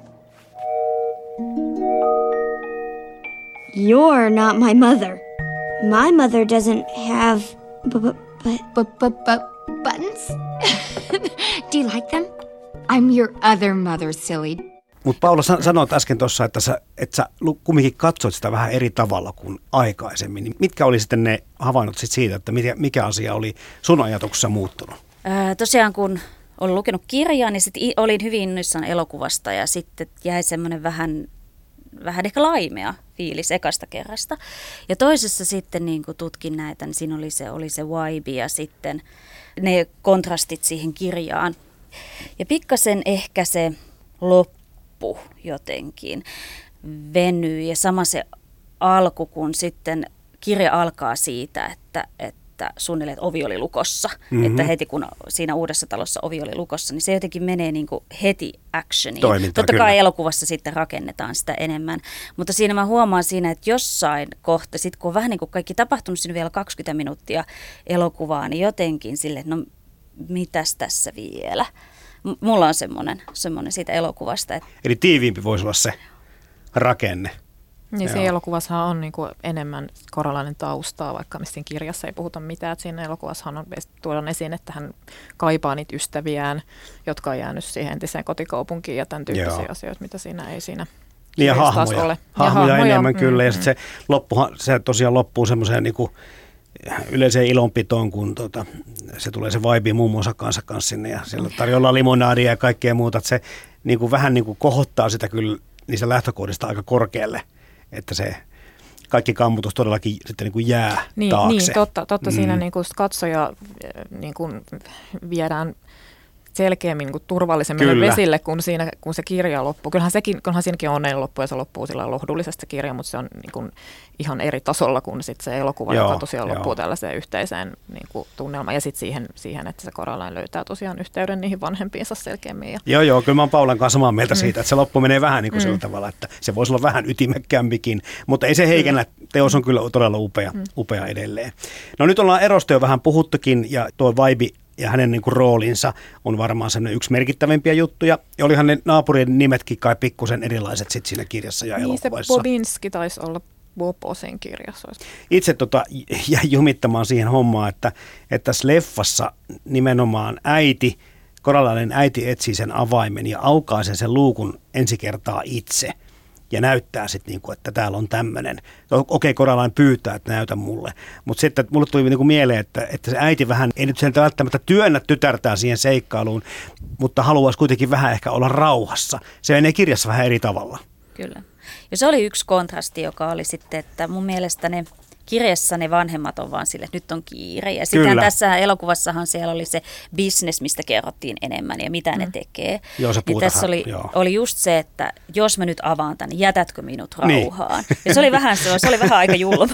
You're not my mother. My mother doesn't have but but but but buttons. Do you like them? I'm your other mother, silly. Mutta Paula, sanoit äsken tuossa, että sä, että sä kumminkin katsoit sitä vähän eri tavalla kuin aikaisemmin. Niin mitkä oli sitten ne havainnot sit siitä, että mikä, mikä asia oli sun ajatuksessa muuttunut? Ää, tosiaan kun olin lukenut kirjaa, niin sit olin hyvin innoissaan elokuvasta ja sitten jäi semmoinen vähän vähän ehkä laimea fiilis ekasta kerrasta. Ja toisessa sitten niin kuin tutkin näitä, niin siinä oli se, oli se vibe ja sitten ne kontrastit siihen kirjaan. Ja pikkasen ehkä se loppu jotenkin venyy ja sama se alku, kun sitten kirja alkaa siitä, että, että että suunnilleen että ovi oli lukossa. Mm-hmm. Että heti kun siinä uudessa talossa ovi oli lukossa, niin se jotenkin menee niin kuin heti actioniin. Toiminta, Totta kai kyllä. elokuvassa sitten rakennetaan sitä enemmän. Mutta siinä mä huomaan siinä, että jossain kohta, sit kun on vähän niin kuin kaikki tapahtunut siinä vielä 20 minuuttia elokuvaa, niin jotenkin sille, että no mitäs tässä vielä. M- mulla on semmoinen, semmoinen siitä elokuvasta. Että... Eli tiiviimpi voisi olla se rakenne. Niin se elokuvassa on niin kuin enemmän koralainen taustaa, vaikka missä kirjassa ei puhuta mitään. Että siinä elokuvassa on tuodaan esiin, että hän kaipaa niitä ystäviään, jotka on jäänyt siihen entiseen kotikaupunkiin ja tämän tyyppisiä Joo. asioita, mitä siinä ei siinä niin ja hahmoja, ole. hahmoja, ja hahmoja enemmän mm, kyllä. Ja mm. se, loppuhan, se tosiaan loppuu semmoiseen niin yleiseen ilonpitoon, kun tota, se tulee se vibe muun muassa kanssa, kanssa sinne ja siellä tarjolla limonaadia ja kaikkea muuta. Että se niin kuin, vähän niin kuin kohottaa sitä kyllä niistä lähtökohdista aika korkealle että se kaikki kammutus todellakin sitten niin kuin jää niin, taakse. Niin, totta, totta mm. siinä niin kuin katsoja niin kuin viedään selkeämmin niin turvallisemmille Kyllä. vesille, kun, siinä, kun se kirja loppuu. Kyllähän, sekin, kyllähän siinäkin on onnen loppu ja se loppuu sillä lohdullisesti kirja, mutta se on niin kuin ihan eri tasolla kuin sit se elokuva, joo, joka tosiaan joo. loppuu tällaiseen yhteiseen niin kuin tunnelmaan. Ja sitten siihen, siihen, että se Coraline löytää tosiaan yhteyden niihin vanhempiinsa selkeämmin. Ja... Joo, joo, kyllä mä oon Paulan kanssa samaa mieltä mm. siitä, että se loppu menee vähän niin kuin mm. sillä tavalla, että se voisi olla vähän ytimekkäämpikin, mutta ei se heikennä. Teos on kyllä todella upea, mm. upea edelleen. No nyt ollaan erosta jo vähän puhuttukin ja tuo vibe ja hänen niin kuin, roolinsa on varmaan sen yksi merkittävimpiä juttuja. Ja olihan ne naapurien nimetkin kai pikkusen erilaiset sit siinä kirjassa ja niin elokuvassa. se Bobinski taisi olla Boposen kirjassa. Itse tota, jäin jumittamaan siihen hommaan, että, että tässä leffassa nimenomaan äiti, korallinen äiti etsii sen avaimen ja aukaisee sen luukun ensi kertaa itse – ja näyttää sitten, niinku, että täällä on tämmöinen. Okei, okay, Koralain pyytää, että näytä mulle. Mutta sitten mulle tuli niinku mieleen, että, että se äiti vähän, ei nyt sen välttämättä työnnä tytärtään siihen seikkailuun, mutta haluaisi kuitenkin vähän ehkä olla rauhassa. Se menee kirjassa vähän eri tavalla. Kyllä. Ja se oli yksi kontrasti, joka oli sitten, että mun mielestä ne kirjassa ne vanhemmat on vaan sille, että nyt on kiire. Ja sitten tässä elokuvassahan siellä oli se business, mistä kerrottiin enemmän ja mitä mm. ne tekee. Joo, se niin tässä oli, joo. oli just se, että jos mä nyt avaan tämän, jätätkö minut niin. rauhaan? Niin. Ja se oli vähän, se oli vähän aika julmaa.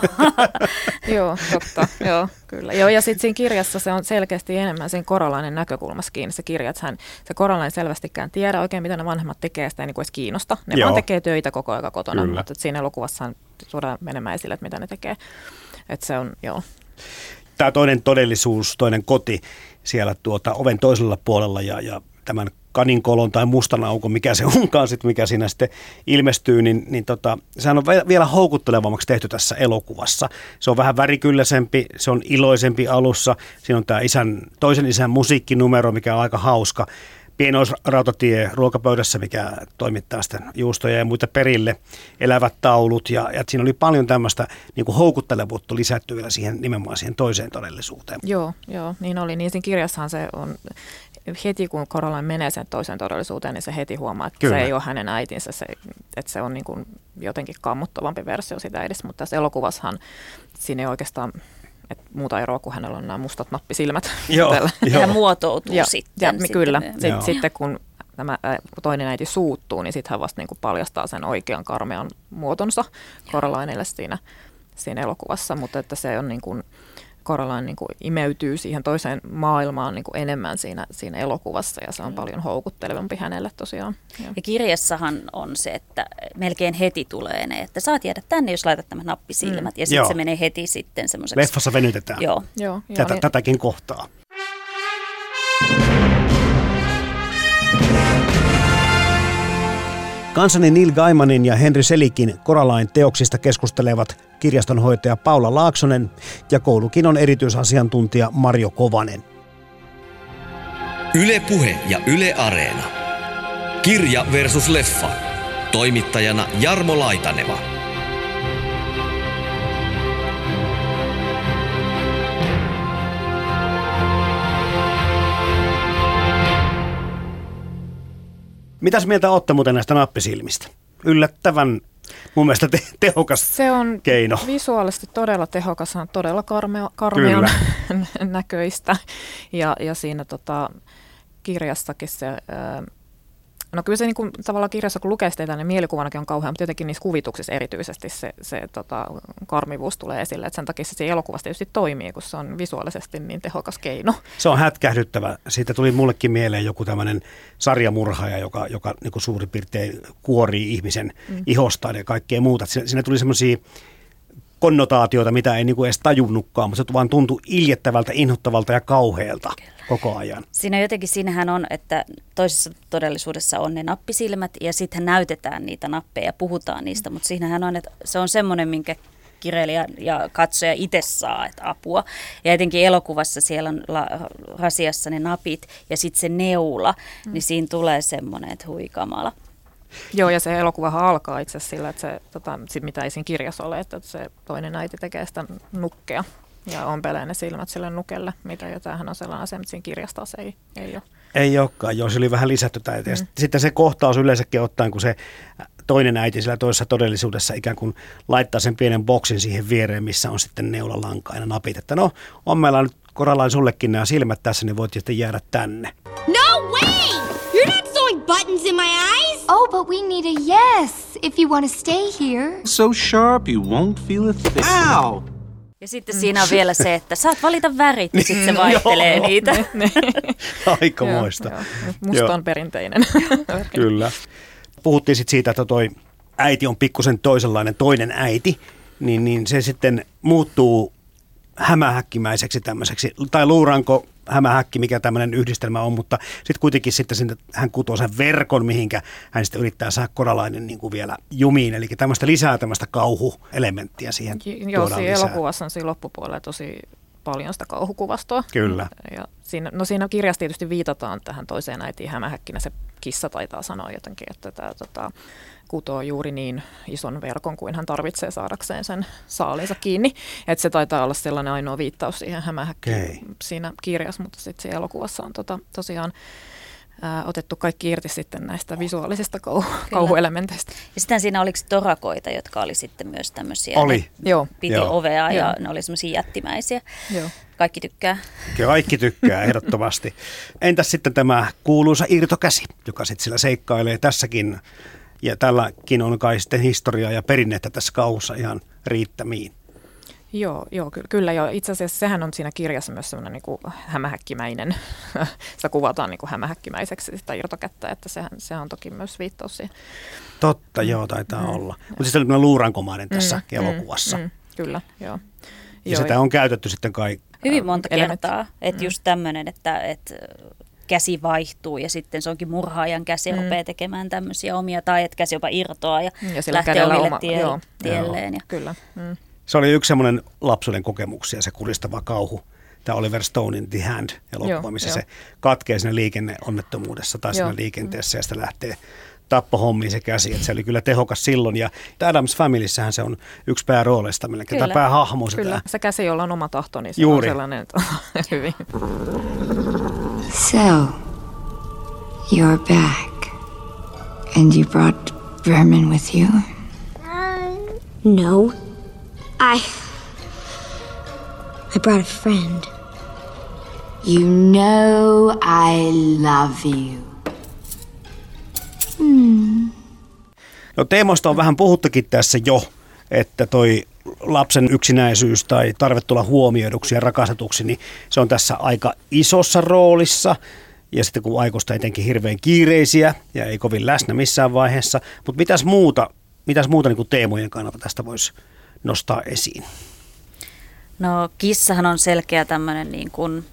joo, totta. Joo, kyllä. Joo, ja sitten siinä kirjassa se on selkeästi enemmän siinä korolainen näkökulmassa kiinni. Se kirja, että hän, se korolainen selvästikään tiedä oikein, mitä ne vanhemmat tekee, sitä ei niin kuin edes kiinnosta. Ne joo. vaan tekee töitä koko ajan kotona, kyllä. mutta siinä elokuvassa tuodaan menemään esille, että mitä ne tekee. Että se on, joo. Tämä toinen todellisuus, toinen koti siellä tuota oven toisella puolella ja, ja tämän kaninkolon tai mustan aukon, mikä se onkaan sitten, mikä siinä sitten ilmestyy, niin, niin tota, sehän on vielä houkuttelevammaksi tehty tässä elokuvassa. Se on vähän värikylläisempi, se on iloisempi alussa. Siinä on tämä isän, toisen isän musiikkinumero, mikä on aika hauska pienoisrautatie ruokapöydässä, mikä toimittaa sitten juustoja ja muita perille, elävät taulut ja, ja siinä oli paljon tämmöistä niin kuin houkuttelevuutta lisätty vielä siihen nimenomaan siihen toiseen todellisuuteen. Joo, joo, niin oli. Niin siinä kirjassahan se on heti kun Caroline menee sen toiseen todellisuuteen, niin se heti huomaa, että Kyllä. se ei ole hänen äitinsä, se, että se on niin kuin jotenkin kammottavampi versio sitä edes, mutta tässä elokuvassahan siinä ei oikeastaan et muuta eroa kuin hänellä on nämä mustat nappisilmät. Joo, joo. Hän muotoutuu ja, sitten. Ja, sitten kyllä, sitten, sitten kun tämä toinen äiti suuttuu, niin sitten hän vasta niin kuin paljastaa sen oikean karmean muotonsa Coralineille siinä, siinä elokuvassa, mutta että se on niin kuin, Coraline niin kuin imeytyy siihen toiseen maailmaan niin kuin enemmän siinä, siinä elokuvassa ja se on mm. paljon houkuttelevampi hänelle tosiaan. Ja. ja kirjassahan on se, että melkein heti tulee ne, että saat jäädä tänne, jos laitat tämän nappisilmät mm. ja sitten se menee heti sitten semmoiseksi. Leffassa venytetään. Joo. Joo, Tätä, joo. Tätäkin kohtaa. Kansani Neil Gaimanin ja Henry Selikin Koralain teoksista keskustelevat kirjastonhoitaja Paula Laaksonen ja koulukinon erityisasiantuntija Marjo Kovanen. Yle Puhe ja Yle Areena. Kirja versus leffa. Toimittajana Jarmo Laitaneva. Mitäs mieltä olette muuten näistä nappisilmistä? Yllättävän mun mielestä te- tehokas Se on keino. visuaalisesti todella tehokas, on todella karmea, karmean näköistä. Ja, ja siinä tota, kirjassakin se... No kyllä se niin kuin, tavallaan kirjassa, kun lukee sitä, niin mielikuvanakin on kauhean, mutta jotenkin niissä kuvituksissa erityisesti se, se tota, karmivuus tulee esille. Et sen takia se elokuvassa tietysti toimii, kun se on visuaalisesti niin tehokas keino. Se on hätkähdyttävä. Siitä tuli mullekin mieleen joku tämmöinen sarjamurhaaja, joka, joka niin kuin suurin piirtein kuorii ihmisen mm. ihostaan ja kaikkea muuta. Siinä, siinä tuli semmoisia konnotaatioita, mitä ei niinku edes tajunnutkaan, mutta se vaan tuntui iljettävältä, inhottavalta ja kauhealta koko ajan. Siinä jotenkin, siinähän on, että toisessa todellisuudessa on ne nappisilmät ja sitten näytetään niitä nappeja ja puhutaan niistä, mutta siinähän on, että se on semmoinen, minkä kirjailija ja katsoja itse saa että apua. Ja etenkin elokuvassa siellä on la, rasiassa ne napit ja sitten se neula, mm. niin siinä tulee semmoinen, että hui kamala. Joo, ja se elokuvahan alkaa itse sillä, että se, tota, sit mitä ei siinä kirjassa ole, että se toinen äiti tekee sitä nukkea ja ompelee ne silmät sille nukelle, mitä jo tämähän on sellainen asia, mutta siinä kirjasta se ei, ei ole. Ei olekaan, joo, se oli vähän lisätty tämä. Mm. Sitten se kohtaus yleensäkin ottaen, kun se toinen äiti sillä toisessa todellisuudessa ikään kuin laittaa sen pienen boksin siihen viereen, missä on sitten neulalanka ja napit. Että no, on meillä nyt Koralain sullekin nämä silmät tässä, niin voit sitten jäädä tänne. No way! You're not sewing buttons in my eyes! Oh, but we need a yes if you want to stay here. So sharp you won't feel a thing. Ow! Ja sitten mm. siinä on vielä se, että saat valita värit ja sitten se vaihtelee joo, niitä. Aika muista. Musta on perinteinen. Kyllä. Puhuttiin sitten siitä, että toi äiti on pikkusen toisenlainen toinen äiti, niin, niin se sitten muuttuu hämähäkkimäiseksi tämmöiseksi, tai luuranko hämähäkki, mikä tämmöinen yhdistelmä on, mutta sitten kuitenkin sitten sinne, hän kutoo sen verkon, mihinkä hän sitten yrittää saada koralainen niin kuin vielä jumiin, eli tämmöistä lisää tämmöistä kauhuelementtiä siihen Joo, siinä elokuvassa on siinä loppupuolella tosi paljon sitä kauhukuvastoa. Kyllä. Ja siinä, no siinä kirjassa tietysti viitataan tähän toiseen äitiin hämähäkkinä. Se kissa taitaa sanoa jotenkin, että tämä tota, kutoo juuri niin ison verkon kuin hän tarvitsee saadakseen sen saalinsa kiinni. Että se taitaa olla sellainen ainoa viittaus siihen hämähäkkiin okay. siinä kirjassa, mutta sitten siinä elokuvassa on tota, tosiaan ää, otettu kaikki irti sitten näistä visuaalisista kau- kauhuelementeistä. Ja sitten siinä oliko torakoita, jotka oli sitten myös tämmöisiä. Oli. Ne Joo. Piti Joo. ovea ja Joo. ne oli semmoisia jättimäisiä. Joo. Kaikki tykkää. Kaikki tykkää ehdottomasti. Entäs sitten tämä kuuluisa irtokäsi, joka sitten sillä seikkailee tässäkin. Ja tälläkin on kai sitten historiaa ja perinnettä tässä kauhussa ihan riittämiin. Joo, joo ky- kyllä joo. Itse asiassa sehän on siinä kirjassa myös semmoinen niin hämähäkkimäinen. sitä kuvataan niin kuin hämähäkkimäiseksi sitä irtokättä, että sehän, sehän on toki myös viittaus siihen. Totta, joo, taitaa mm. olla. Mutta siis oli luurankomainen tässä mm, elokuvassa. Mm, Mm, kyllä, joo. ja sitä on käytetty sitten kai. Hyvin monta elementti. kertaa. Että Mm. just tämmöinen, että, että käsi vaihtuu ja sitten se onkin murhaajan käsi ja Mm. rupeaa tekemään tämmöisiä omia tai että käsi jopa irtoaa ja, Ja sillä lähtee omille oma- tie, joo. tielleen. Ja, Kyllä. Mm. Se oli yksi semmoinen lapsuuden kokemuksia, se kuristava kauhu. Tämä Oliver Stonein The Hand elokuva, missä joo. se katkee siinä liikenneonnettomuudessa tai siinä Joo. liikenteessä ja sitten lähtee tappohommiin se käsi. Että se oli kyllä tehokas silloin. Ja Adams Familyssähän se on yksi päärooleista, melkein, Kyllä. päähahmo. Sitä. Kyllä, se käsi, jolla on oma tahto, niin se Juuri. on sellainen että hyvin. So, you're back. And you brought Vermin with you? No. I. I brought a friend. You know I love you. No teemoista on vähän puhuttukin tässä jo, että toi lapsen yksinäisyys tai tarve tulla huomioiduksi ja rakastetuksi, niin se on tässä aika isossa roolissa. Ja sitten kun aikuista etenkin hirveän kiireisiä ja ei kovin läsnä missään vaiheessa. Mutta mitäs muuta, mitäs muuta niin kuin teemojen kannalta tästä voisi nostaa esiin? No kissahan on selkeä tämmöinen niin kuin,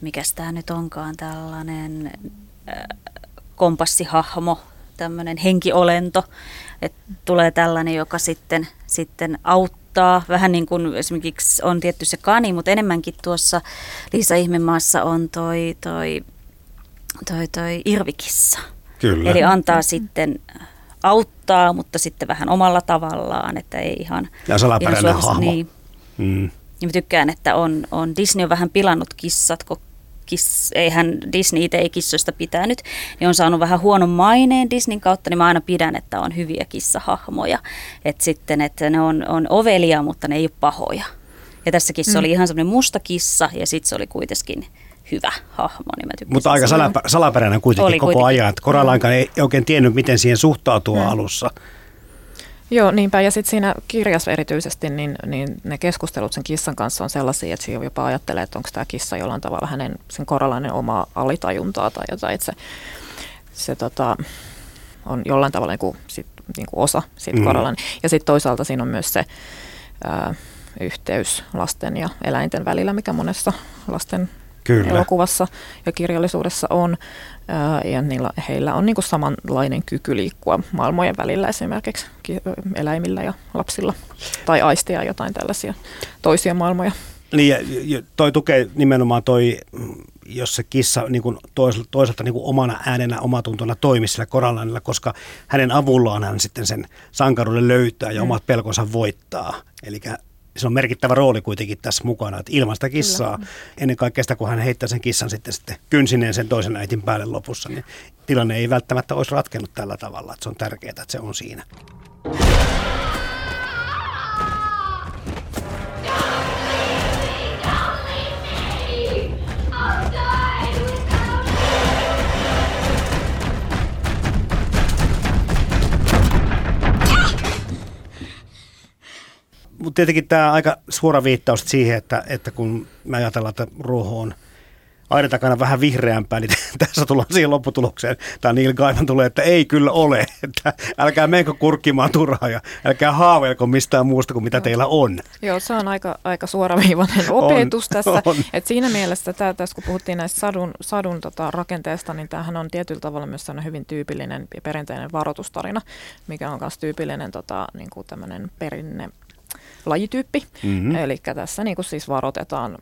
mikäs tämä nyt onkaan, tällainen äh, kompassihahmo, tämmöinen henkiolento. Että tulee tällainen, joka sitten, sitten auttaa. Vähän niin kuin esimerkiksi on tietty se kani, mutta enemmänkin tuossa Liisa Ihmemaassa on toi, toi, toi, toi irvikissa. Kyllä. Eli antaa sitten auttaa, mutta sitten vähän omalla tavallaan, että ei ihan... Ja salaperäinen ihan hahmo. Niin. Mm. Ja mä tykkään, että on, on Disney on vähän pilannut kissat, kun kiss, eihän Disney itse ei kissoista pitänyt, niin on saanut vähän huonon maineen Disneyn kautta, niin mä aina pidän, että on hyviä kissahahmoja. Että sitten, että ne on, on ovelia, mutta ne ei ole pahoja. Ja tässäkin se Mm. oli ihan semmoinen musta kissa ja sitten se oli kuitenkin hyvä hahmo, niin mä tykkäsin Mutta aika salapä, salaperäinen kuitenkin Oli koko kuitenkin. ajan. Että Koralainkaan ei oikein tiennyt, miten siihen suhtautuu Mm. alussa. Joo, niinpä. Ja sitten siinä kirjassa erityisesti, niin, niin ne keskustelut sen kissan kanssa on sellaisia, että siinä jopa ajattelee, että onko tämä kissa jollain tavalla hänen sen koralainen oma alitajuntaa tai jotain, että se, se tota, on jollain tavalla niin kuin, sit, niin kuin osa siitä Mm. mm. koralainen. Ja sitten toisaalta siinä on myös se ää, yhteys lasten ja eläinten välillä, mikä monessa lasten Kyllä. elokuvassa ja kirjallisuudessa on. Ja niillä, heillä on niinku samanlainen kyky liikkua maailmojen välillä esimerkiksi ki- eläimillä ja lapsilla. Tai aistia jotain tällaisia toisia maailmoja. Niin, ja, toi tukee nimenomaan toi, jos se kissa niin kuin toisaalta, niin kuin omana äänenä, omatuntona toimii sillä Korallainilla, koska hänen avullaan hän sitten sen sankaruuden löytää ja Mm. omat pelkonsa voittaa. Eli se on merkittävä rooli kuitenkin tässä mukana, että ilman sitä kissaa, ennen kaikkea sitä, kun hän heittää sen kissan sitten, sitten kynsineen sen toisen äitin päälle lopussa, niin tilanne ei välttämättä olisi ratkennut tällä tavalla, että se on tärkeää, että se on siinä. Mutta tietenkin tämä aika suora viittaus siihen, että, että kun me ajatellaan, että ruoho on aina takana vähän vihreämpää, niin tässä tullaan siihen lopputulokseen. Tämä Neil Gaiman tulee, että ei kyllä ole. Että älkää menkö kurkkimaan turhaa ja älkää haaveilko mistään muusta kuin mitä teillä on. Joo, se on aika, aika suoraviivainen opetus On, tässä. on. Et siinä mielessä, tää, tässä kun puhuttiin näistä sadun, sadun tota, rakenteesta, niin tämähän on tietyllä tavalla myös hyvin tyypillinen ja perinteinen varoitustarina, mikä on myös tyypillinen tota, niin kuin perinne lajityyppi. Mhm. Eli tässä niin kuin siis varoitetaan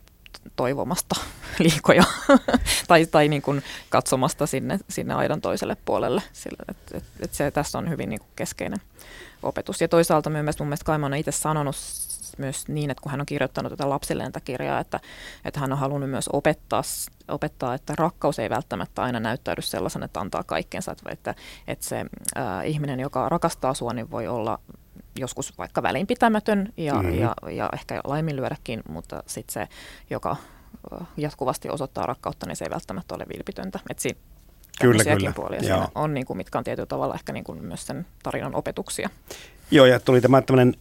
toivomasta liikoja tai, tai niin kuin katsomasta sinne, sinne aidan toiselle puolelle. Sillä, et, et, et se tässä on hyvin niin kuin keskeinen opetus. Ja toisaalta myös mun mielestä Kaima on itse sanonut myös, niin, että kun hän on kirjoittanut tätä lapsilleen tätä kirjaa, että, että hän on halunnut myös opettaa, opettaa, että rakkaus ei välttämättä aina näyttäydy sellaisen, että antaa kaikkensa, että, että, että se äh, ihminen, joka rakastaa sua, niin voi olla joskus vaikka välinpitämätön ja, mm-hmm. ja, ja ehkä laiminlyödäkin, mutta sitten se, joka jatkuvasti osoittaa rakkautta, niin se ei välttämättä ole vilpitöntä. Että siinä kyllä, kyllä. puolia siinä on, niin kuin, mitkä on tietyllä tavalla ehkä niin kuin myös sen tarinan opetuksia. Joo, ja tuli tämä tämmöinen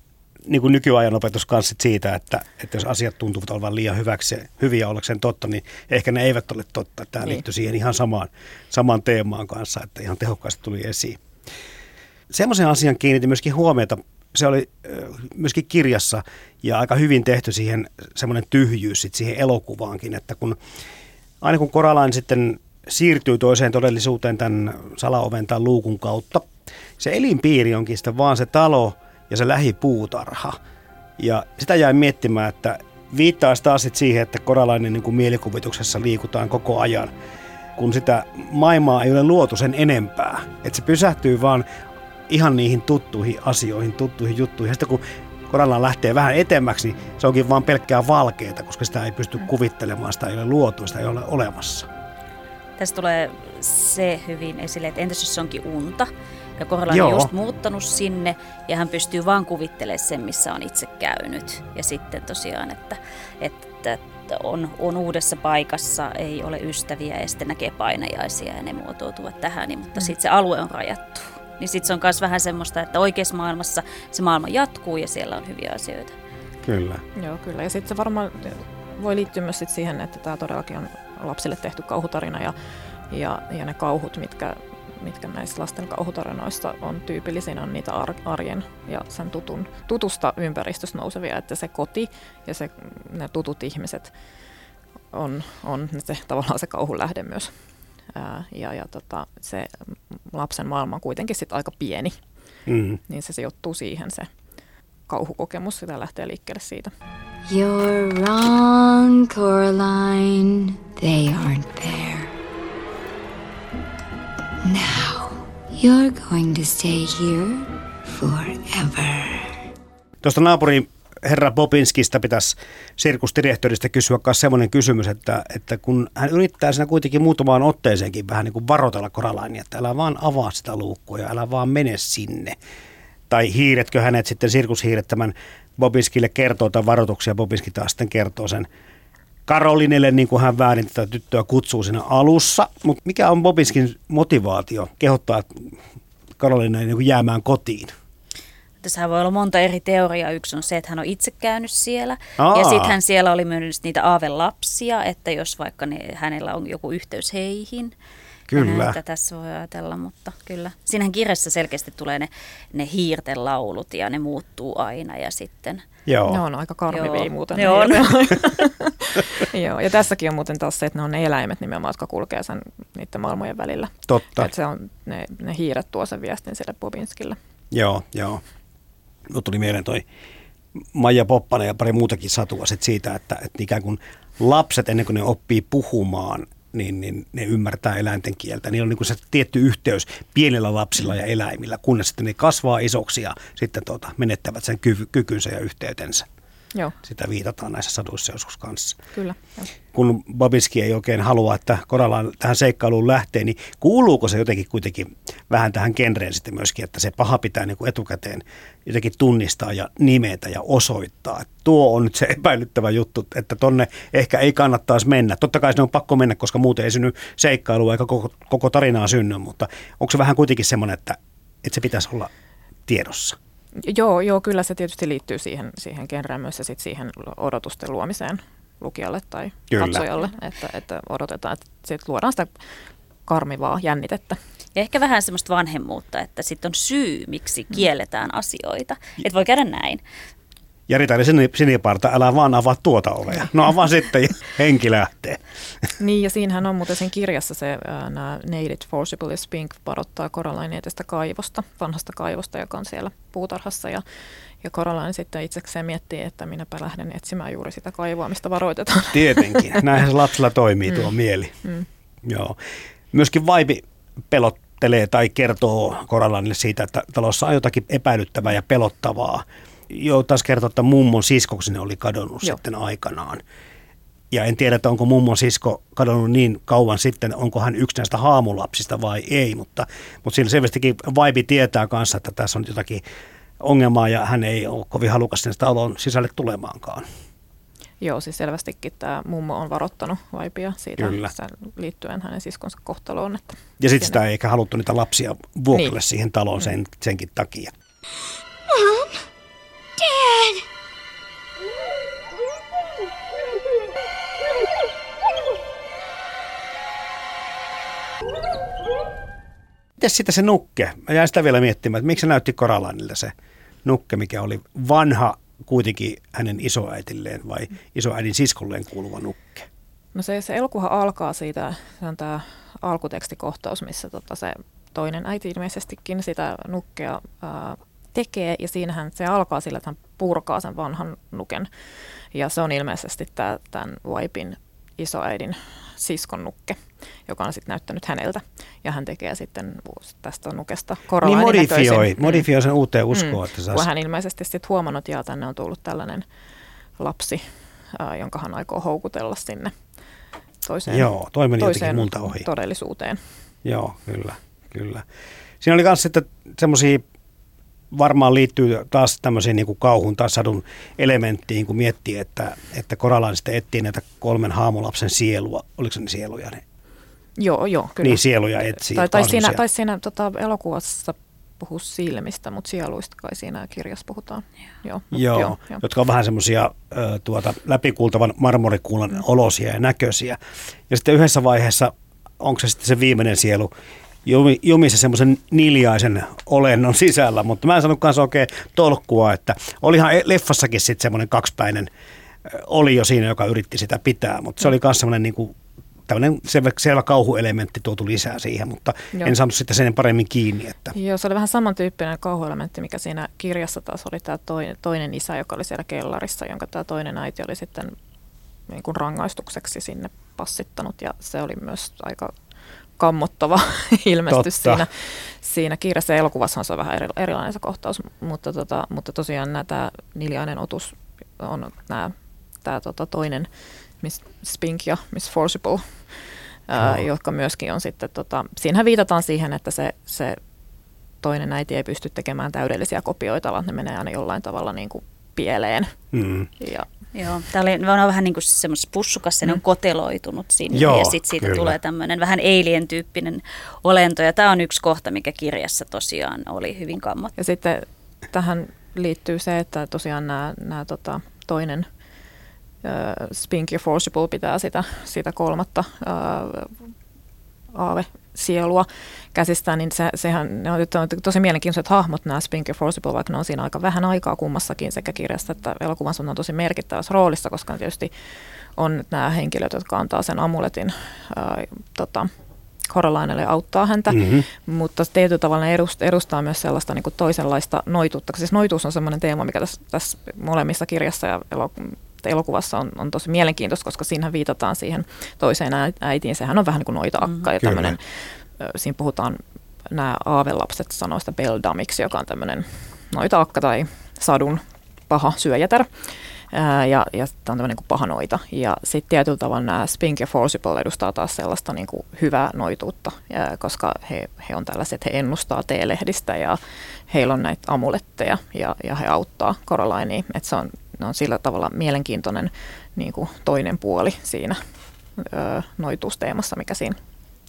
niin kuin nykyajan opetus kanssa siitä, että, että jos asiat tuntuvat olevan liian hyväksi, hyviä ollakseen totta, niin ehkä ne eivät ole totta. Tämä niin. liittyy siihen ihan samaan, samaan teemaan kanssa, että ihan tehokkaasti tuli esiin. Semmoisen asian kiinnitin myöskin huomiota, se oli myöskin kirjassa ja aika hyvin tehty siihen semmoinen tyhjyys sit siihen elokuvaankin, että kun aina kun Koralain sitten siirtyy toiseen todellisuuteen tämän salaoven tai luukun kautta, se elinpiiri onkin sitten vaan se talo ja se lähipuutarha. Ja sitä jäin miettimään, että viittaa taas sit siihen, että koralainen niin kuin mielikuvituksessa liikutaan koko ajan, kun sitä maailmaa ei ole luotu sen enempää. Että se pysähtyy vaan ihan niihin tuttuihin asioihin, tuttuihin juttuihin. Ja sitten kun koralla lähtee vähän etemmäksi, niin se onkin vain pelkkää valkeita, koska sitä ei pysty kuvittelemaan, sitä ei ole luotu, sitä ei ole olemassa. Tässä tulee se hyvin esille, että entäs jos se onkin unta, ja Korhola on just muuttanut sinne ja hän pystyy vaan kuvittelemaan sen, missä on itse käynyt. Ja sitten tosiaan, että, että on, on uudessa paikassa, ei ole ystäviä ja sitten näkee painajaisia ja ne muotoutuvat tähän, niin, mutta mm. sitten se alue on rajattu. Niin sitten se on myös vähän semmoista, että oikeassa maailmassa se maailma jatkuu ja siellä on hyviä asioita. Kyllä. Joo, kyllä. Ja sitten se varmaan voi liittyä myös sit siihen, että tämä todellakin on lapsille tehty kauhutarina ja, ja, ja ne kauhut, mitkä mitkä näissä lasten kauhutarinoissa on tyypillisin, on niitä arjen ja sen tutun, tutusta ympäristöstä nousevia, että se koti ja se, ne tutut ihmiset on, on se, tavallaan se kauhun lähde myös. Ää, ja ja tota, se lapsen maailma on kuitenkin sit aika pieni, mm. niin se sijoittuu siihen se kauhukokemus, sitä lähtee liikkeelle siitä. You're wrong, Coraline. They aren't there. Now, you're going to stay here forever. Tuosta naapuri herra Bobinskista pitäisi sirkusdirektorista kysyä myös semmoinen kysymys, että, että kun hän yrittää siinä kuitenkin muutamaan otteeseenkin vähän niin kuin varotella Koralainia, että älä vaan avaa sitä luukkua ja älä vaan mene sinne. Tai hiiretkö hänet sitten, sirkushiiret tämän Bobinskille kertoo tämän varoituksia, Bobinski taas sitten kertoo sen Karolinelle, niin kuin hän väärin tätä tyttöä kutsuu siinä alussa. Mutta mikä on Bobinskin motivaatio kehottaa Karolinelle niin jäämään kotiin? Tässä voi olla monta eri teoriaa. Yksi on se, että hän on itse käynyt siellä. Aa. Ja sitten hän siellä oli myös niitä aavelapsia, että jos vaikka ne, hänellä on joku yhteys heihin. Kyllä. Että tässä voi ajatella, mutta kyllä. Siinähän kirjassa selkeästi tulee ne, ne hiirten laulut ja ne muuttuu aina ja sitten... Joo. Ne on aika karmivia Joo. muuten. Ne on. Joo, ja tässäkin on muuten taas se, että ne on ne eläimet nimenomaan, jotka kulkee sen niiden maailmojen välillä. Totta. Että se on, ne, ne hiiret tuo sen viestin sille Bobinskille. Joo, joo. Tuli mieleen toi Maija Poppanen ja pari muutakin satua sit siitä, että, että ikään kuin lapset ennen kuin ne oppii puhumaan, niin, niin ne ymmärtää eläinten kieltä. Niillä on niin se tietty yhteys pienillä lapsilla ja eläimillä, kunnes sitten ne kasvaa isoksi ja sitten tuota, menettävät sen kyky, kykynsä ja yhteytensä. Joo. Sitä viitataan näissä saduissa joskus kanssa. Kyllä. Jo. Kun Babinski ei oikein halua, että Koralaan tähän seikkailuun lähtee, niin kuuluuko se jotenkin kuitenkin vähän tähän genreen sitten myöskin, että se paha pitää niin kuin etukäteen jotenkin tunnistaa ja nimetä ja osoittaa. Että tuo on nyt se epäilyttävä juttu, että tonne ehkä ei kannattaisi mennä. Totta kai se on pakko mennä, koska muuten ei synny seikkailua eikä koko, koko tarinaa synny, mutta onko se vähän kuitenkin semmoinen, että, että se pitäisi olla tiedossa? Joo, joo, kyllä se tietysti liittyy siihen, siihen genreen myös ja sit siihen odotusten luomiseen lukijalle tai kyllä. katsojalle, että, että odotetaan, että sit luodaan sitä karmivaa jännitettä. Ja ehkä vähän semmoista vanhemmuutta, että sitten on syy, miksi kielletään asioita. Että voi käydä näin. Jari Taili siniparta, älä vaan avaa tuota ovea. No avaa sitten ja henki lähtee. Niin ja siinähän on muuten sen kirjassa se nämä Needed Forcibly Spink varoittaa Coraline tästä kaivosta, vanhasta kaivosta, joka on siellä puutarhassa ja ja Coraline sitten itsekseen miettii, että minäpä lähden etsimään juuri sitä kaivoa, mistä varoitetaan. Tietenkin. Näinhän se lapsella toimii tuo mm. mieli. Mm. Joo. Myöskin vaipi pelottelee tai kertoo Coralinelle siitä, että talossa on jotakin epäilyttävää ja pelottavaa jo taas kertoa, että mummon siskoksi ne oli kadonnut Joo. sitten aikanaan. Ja en tiedä, että onko mummon sisko kadonnut niin kauan sitten, onko hän yksi näistä haamulapsista vai ei, mutta, mutta siinä selvästikin vaibi tietää kanssa, että tässä on jotakin ongelmaa ja hän ei ole kovin halukas sinne talon sisälle tulemaankaan. Joo, siis selvästikin tämä mummo on varoittanut vaipia siitä Kyllä. liittyen hänen siskonsa kohtaloon. Että ja sitten sitä ei ehkä haluttu niitä lapsia vuokralle niin. siihen taloon sen, senkin takia. Mites sitten se nukke? Mä jäin sitä vielä miettimään, että miksi se näytti Koralanilta se nukke, mikä oli vanha kuitenkin hänen isoäitilleen vai isoäidin siskolleen kuuluva nukke? No se, se elokuva alkaa siitä, se on tämä alkutekstikohtaus, missä tota se toinen äiti ilmeisestikin sitä nukkea ää, tekee, ja siinähän se alkaa sillä, että hän purkaa sen vanhan nuken, ja se on ilmeisesti tämän Waipin isoäidin siskon nukke, joka on sitten näyttänyt häneltä. Ja hän tekee sitten tästä nukesta Niin modifioi, mm. modifioi sen uuteen uskoon. Mm. Että Kun hän ilmeisesti sitten huomannut, että tänne on tullut tällainen lapsi, äh, jonka hän aikoo houkutella sinne toiseen, Joo, toiseen multa ohi. todellisuuteen. Joo, kyllä, kyllä. Siinä oli myös sitten semmoisia varmaan liittyy taas tämmöiseen niin kuin kauhun tai sadun elementtiin, kun miettii, että, että Koralan sitten etsii näitä kolmen haamulapsen sielua. Oliko se ne sieluja ne? Joo, joo, kyllä. Niin, sieluja etsii. Tai, tai siinä, tai siinä tota, elokuvassa puhu silmistä, mutta sieluista kai siinä kirjassa puhutaan. Joo, joo, joo, joo. jotka on vähän semmoisia tuota, läpikultavan marmorikuulan mm. olosia ja näköisiä. Ja sitten yhdessä vaiheessa, onko se sitten se viimeinen sielu, jumissa semmoisen niljaisen olennon sisällä, mutta mä en sanonut kanssa oikein tolkkua, että olihan e- leffassakin sitten semmoinen kaksipäinen oli jo siinä, joka yritti sitä pitää, mutta se oli myös semmoinen niin kuin tämmöinen selvä, selvä kauhuelementti tuotu lisää siihen, mutta Joo. en saanut sitten sen paremmin kiinni. Että. Joo, se oli vähän samantyyppinen kauhuelementti, mikä siinä kirjassa taas oli tämä toinen, toinen isä, joka oli siellä kellarissa, jonka tämä toinen äiti oli sitten niin kuin rangaistukseksi sinne passittanut ja se oli myös aika kammottava ilmestys siinä, siinä kirjassa. Elokuvassa on se vähän eri, erilainen se kohtaus, mutta, tota, mutta tosiaan tämä Niljainen otus on nämä, tämä tota, toinen Miss Spink ja Miss Forcible, ää, jotka myöskin on sitten, tota, siinähän viitataan siihen, että se, se toinen äiti ei pysty tekemään täydellisiä kopioita, vaan ne menee aina jollain tavalla niin kuin pieleen. Mm. Ja Joo, tämä oli on vähän niin kuin semmoisessa pussukassa, mm. on koteloitunut sinne Joo, ja sitten siitä kyllä. tulee tämmöinen vähän alien-tyyppinen olento ja tämä on yksi kohta, mikä kirjassa tosiaan oli hyvin kammottava. Ja sitten tähän liittyy se, että tosiaan nämä, nämä tota, toinen äh, Spinky Forcible pitää sitä, sitä kolmatta aave sielua käsistään, niin se, sehän ne on, on tosi mielenkiintoiset hahmot nämä Spinker Forcible, vaikka ne on siinä aika vähän aikaa kummassakin sekä kirjassa että elokuvassa on tosi merkittävässä roolissa, koska tietysti on nämä henkilöt, jotka antaa sen amuletin ää, tota, Coralineille auttaa häntä, mm-hmm. mutta tietyllä tavalla ne edustaa, edustaa myös sellaista niin kuin toisenlaista noituutta. Siis noituus on sellainen teema, mikä tässä, tässä molemmissa kirjassa ja elokuvassa on, on tosi mielenkiintoista, koska siinä viitataan siihen toiseen äitiin. Sehän on vähän niin kuin noita akka mm, ja tämmöinen, siinä puhutaan nämä aavelapset sanoista beldamiksi, joka on tämmöinen noita akka tai sadun paha syöjätär. Ää, ja, ja tämä on tämmöinen kuin paha noita. Ja sitten tietyllä tavalla nämä Spink ja Forcible edustaa taas sellaista niin kuin hyvää noituutta, ja, koska he, he on tällaiset, he ennustaa teelehdistä ja heillä on näitä amuletteja ja, ja he auttaa Coralineia. Että se on ne on sillä tavalla mielenkiintoinen niin kuin toinen puoli siinä öö, noituusteemassa, mikä siinä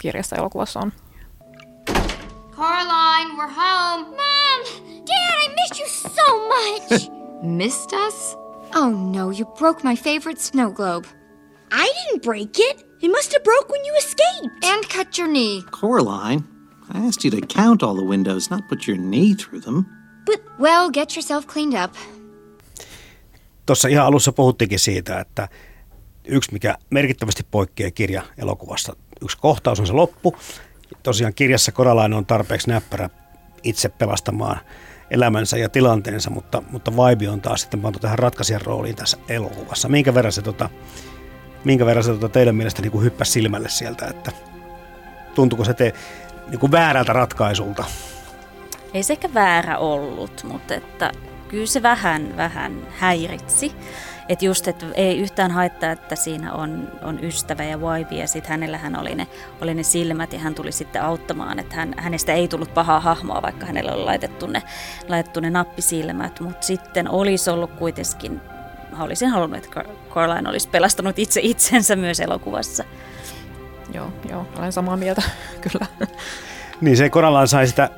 kirjassa elokuvassa on. Caroline, we're home. Mom! Dad, I missed you so much! missed us? Oh no, you broke my favorite snow globe. I didn't break it. It must have broke when you escaped. And cut your knee. Coraline, I asked you to count all the windows, not put your knee through them. But, well, get yourself cleaned up. Tuossa ihan alussa puhuttikin siitä, että yksi mikä merkittävästi poikkeaa kirja elokuvasta, yksi kohtaus on se loppu. Tosiaan kirjassa Koralainen on tarpeeksi näppärä itse pelastamaan elämänsä ja tilanteensa, mutta, mutta vibe on taas sitten pantu tähän ratkaisijan rooliin tässä elokuvassa. Minkä verran se, tota, minkä verran se tota teidän mielestä niin hyppäsi silmälle sieltä, että tuntuuko se te, niin kuin väärältä ratkaisulta? Ei se ehkä väärä ollut, mutta että kyllä se vähän, vähän häiritsi. Että just, että ei yhtään haittaa, että siinä on, on ystävä ja waifi ja sitten hänellähän oli ne, oli ne silmät ja hän tuli sitten auttamaan. Että hän, hänestä ei tullut pahaa hahmoa, vaikka hänelle oli laitettu ne, laitettu ne nappisilmät. Mutta sitten olisi ollut kuitenkin, olisin halunnut, että Caroline olisi pelastanut itse itsensä myös elokuvassa. Joo, joo, olen samaa mieltä, kyllä. Niin se Coraline sai sitä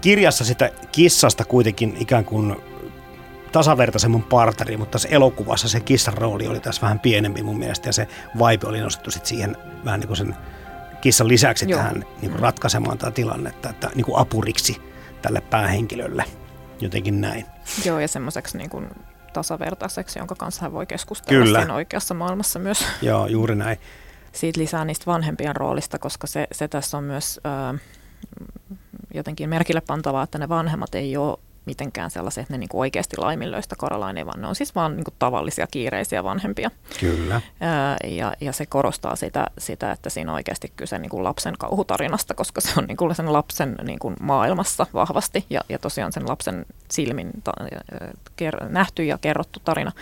kirjassa sitä kissasta kuitenkin ikään kuin tasavertaisemman partari, mutta tässä elokuvassa se kissan rooli oli tässä vähän pienempi mun mielestä ja se vibe oli nostettu sit siihen vähän niin kuin sen kissan lisäksi Joo. tähän niin kuin ratkaisemaan tätä tilannetta, että niin kuin apuriksi tälle päähenkilölle, jotenkin näin. Joo ja semmoiseksi niin kuin tasavertaiseksi, jonka kanssa hän voi keskustella Kyllä. siinä oikeassa maailmassa myös. Joo, juuri näin. Siitä lisää niistä vanhempien roolista, koska se, se tässä on myös... Äh, jotenkin merkille pantavaa, että ne vanhemmat ei ole mitenkään sellaisia, että ne niin kuin oikeasti laiminlöistä Coraline, vaan ne on siis vaan niin kuin tavallisia kiireisiä vanhempia. Kyllä. Ja, ja se korostaa sitä, sitä, että siinä on oikeasti kyse niin kuin lapsen kauhutarinasta, koska se on niin kuin sen lapsen niin kuin maailmassa vahvasti ja, ja tosiaan sen lapsen silmin ta, ker, nähty ja kerrottu tarina.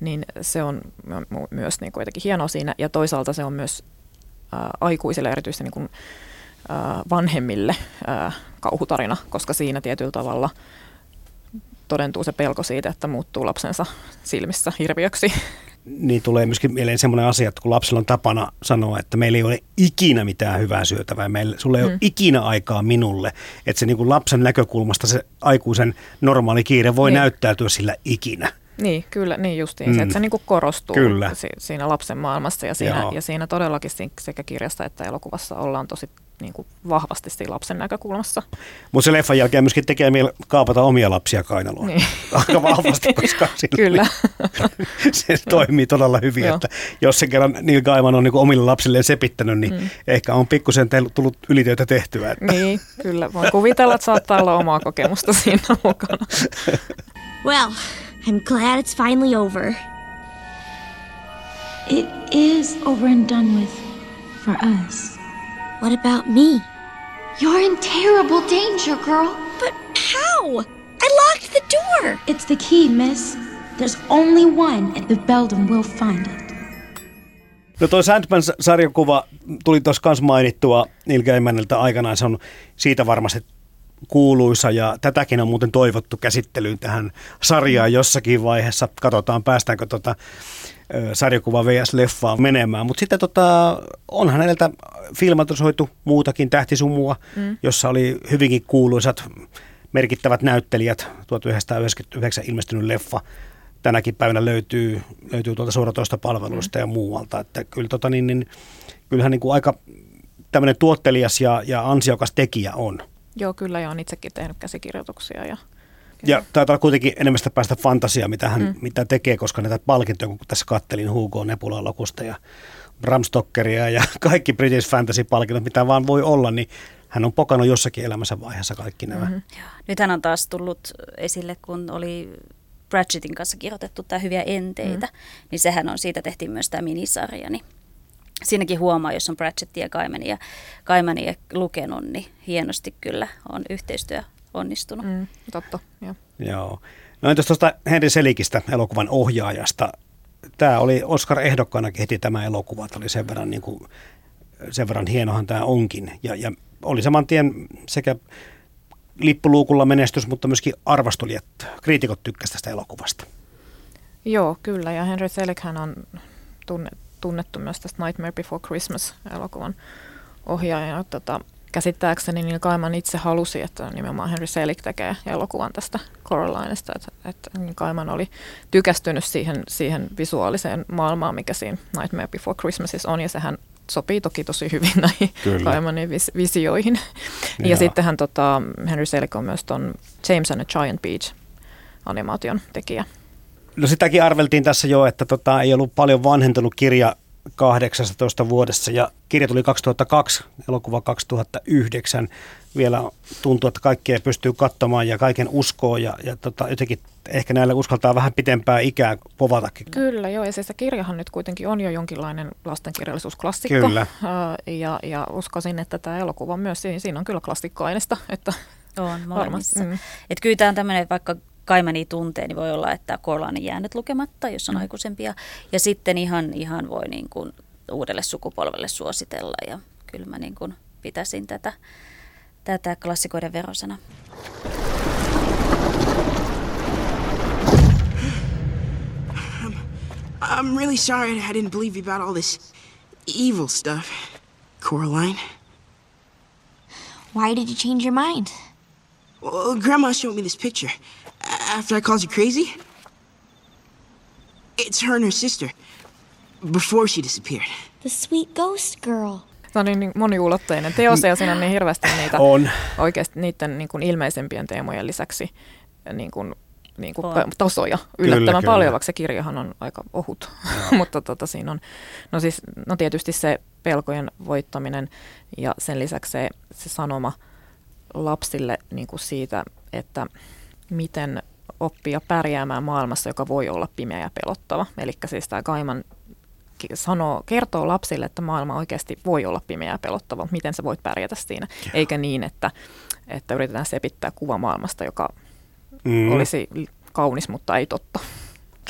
Niin se on myös niin kuin jotenkin hienoa siinä ja toisaalta se on myös ää, aikuisille erityisesti niin kuin, vanhemmille kauhutarina, koska siinä tietyllä tavalla todentuu se pelko siitä, että muuttuu lapsensa silmissä hirviöksi. Niin tulee myöskin mieleen semmoinen asia, että kun lapsella on tapana sanoa, että meillä ei ole ikinä mitään hyvää syötävää, meillä, sulla ei mm. ole ikinä aikaa minulle, että se niin kuin lapsen näkökulmasta se aikuisen normaali kiire voi niin. näyttäytyä sillä ikinä. Niin, kyllä, niin justiin mm. se, että se niin kuin korostuu kyllä. siinä lapsen maailmassa ja siinä, ja siinä todellakin sekä kirjasta että elokuvassa ollaan tosi niin kuin vahvasti siinä lapsen näkökulmassa. Mutta se leffan jälkeen myöskin tekee mieli kaapata omia lapsia kainaloon. Niin. Aika vahvasti, koska Kyllä. se toimii todella hyvin, että jos se kerran Neil Gaiman on niin kuin omille lapsilleen sepittänyt, niin mm. ehkä on pikkusen tullut ylitöitä tehtyä. Että. Niin, kyllä. Voin kuvitella, että saattaa olla omaa kokemusta siinä mukana. Well, I'm glad it's finally over. It is over and done with for us. What about me? You're in terrible danger, girl. But how? I locked the door. It's the key, miss. There's only one, and the Beldam will find it. No toi Sandman-sarjakuva tuli tuossa kanssa mainittua Neil Gaimanilta aikanaan. Se on siitä varmasti kuuluisa ja tätäkin on muuten toivottu käsittelyyn tähän sarjaan jossakin vaiheessa. Katsotaan päästäänkö tota sarjakuva VS-leffaa menemään. Mutta sitten tota, onhan häneltä filmatisoitu muutakin tähtisumua, mm. jossa oli hyvinkin kuuluisat merkittävät näyttelijät. 1999 ilmestynyt leffa tänäkin päivänä löytyy, löytyy tuolta suoratoista palveluista mm. ja muualta. Että kyllä, tota, niin, niin, kyllähän niin kuin aika tämmöinen tuottelias ja, ja ansiokas tekijä on. Joo, kyllä ja on itsekin tehnyt käsikirjoituksia ja ja taitaa kuitenkin enemmän sitä päästä fantasiaa, mitä hän mm. mitä tekee, koska näitä palkintoja, kun tässä kattelin Hugo Nebula Lokusta ja Bram Stokeria ja kaikki British Fantasy-palkinnot, mitä vaan voi olla, niin hän on pokannut jossakin elämänsä vaiheessa kaikki nämä. Mm-hmm. Nyt hän on taas tullut esille, kun oli Pratchettin kanssa kirjoitettu tämä Hyviä enteitä, mm. niin sehän on, siitä tehtiin myös tämä minisarja, niin siinäkin huomaa, jos on Pratchettia ja Kaimania, Kaimania lukenut, niin hienosti kyllä on yhteistyö onnistunut. Mm, totta, joo. joo. No entäs tuosta Henry Selikistä, elokuvan ohjaajasta. Tämä oli Oscar-ehdokkaana heti tämä elokuva. Tämä oli sen verran, niin kuin, sen verran hienohan tämä onkin. Ja, ja oli saman tien sekä lippuluukulla menestys, mutta myöskin arvostulijat, kriitikot tykkäsivät tästä elokuvasta. Joo, kyllä. Ja Henry Selickhän on tunne, tunnettu myös tästä Nightmare Before Christmas-elokuvan ohjaajana. Tota, käsittääkseni niin Kaiman itse halusi, että nimenomaan Henry Selick tekee elokuvan tästä Coralineista, että, että niin Kaiman oli tykästynyt siihen, siihen visuaaliseen maailmaan, mikä siinä Nightmare Before Christmasissa on, ja sehän sopii toki tosi hyvin näihin Kyllä. Kaimanin vis- visioihin. Ja, ja sittenhän tota, Henry Selick on myös ton James and a Giant Beach animaation tekijä. No sitäkin arveltiin tässä jo, että tota, ei ollut paljon vanhentunut kirja 18 vuodessa ja kirja tuli 2002, elokuva 2009. Vielä tuntuu, että kaikkea pystyy katsomaan ja kaiken uskoo ja, ja tota, jotenkin ehkä näillä uskaltaa vähän pitempää ikää povatakin. Kyllä, joo. Ja se, se kirjahan nyt kuitenkin on jo jonkinlainen lastenkirjallisuusklassikko. Kyllä. ja, ja uskoisin, että tämä elokuva myös, siinä on kyllä klassikkoaineesta. Että on molemmissa. Mm. Et kyllä tämä on tämmöinen, vaikka Kaimani tuntee, niin voi olla, että Coraline on jäänyt lukematta, jos on mm. aikuisempia. Ja sitten ihan, ihan voi niin kuin uudelle sukupolvelle suositella ja kyllä mä niin kuin pitäisin tätä, tätä klassikoiden verosana. I'm really sorry I didn't believe you about all this evil stuff, Coraline. Why did you change your mind? Well, Grandma showed me this picture after I called you crazy. It's her and her sister before she disappeared. The sweet ghost girl. Tämä on niin, niin moniulotteinen teos ja siinä on niin hirveästi niitä On. oikeasti niiden niin kuin ilmeisempien teemojen lisäksi niin kuin, niin kuin On. tasoja yllättävän Kyllä, paljon, kyllä. vaikka se kirjahan on aika ohut. Mutta tota, siinä on, no siis, no tietysti se pelkojen voittaminen ja sen lisäksi se, se sanoma lapsille niin kuin siitä, että miten oppia pärjäämään maailmassa, joka voi olla pimeä ja pelottava. Eli siis tämä Gaiman ki- sanoo, kertoo lapsille, että maailma oikeasti voi olla pimeä ja pelottava, miten sä voit pärjätä siinä, eikä niin, että, että yritetään sepittää kuva maailmasta, joka Mm. olisi kaunis, mutta ei totta.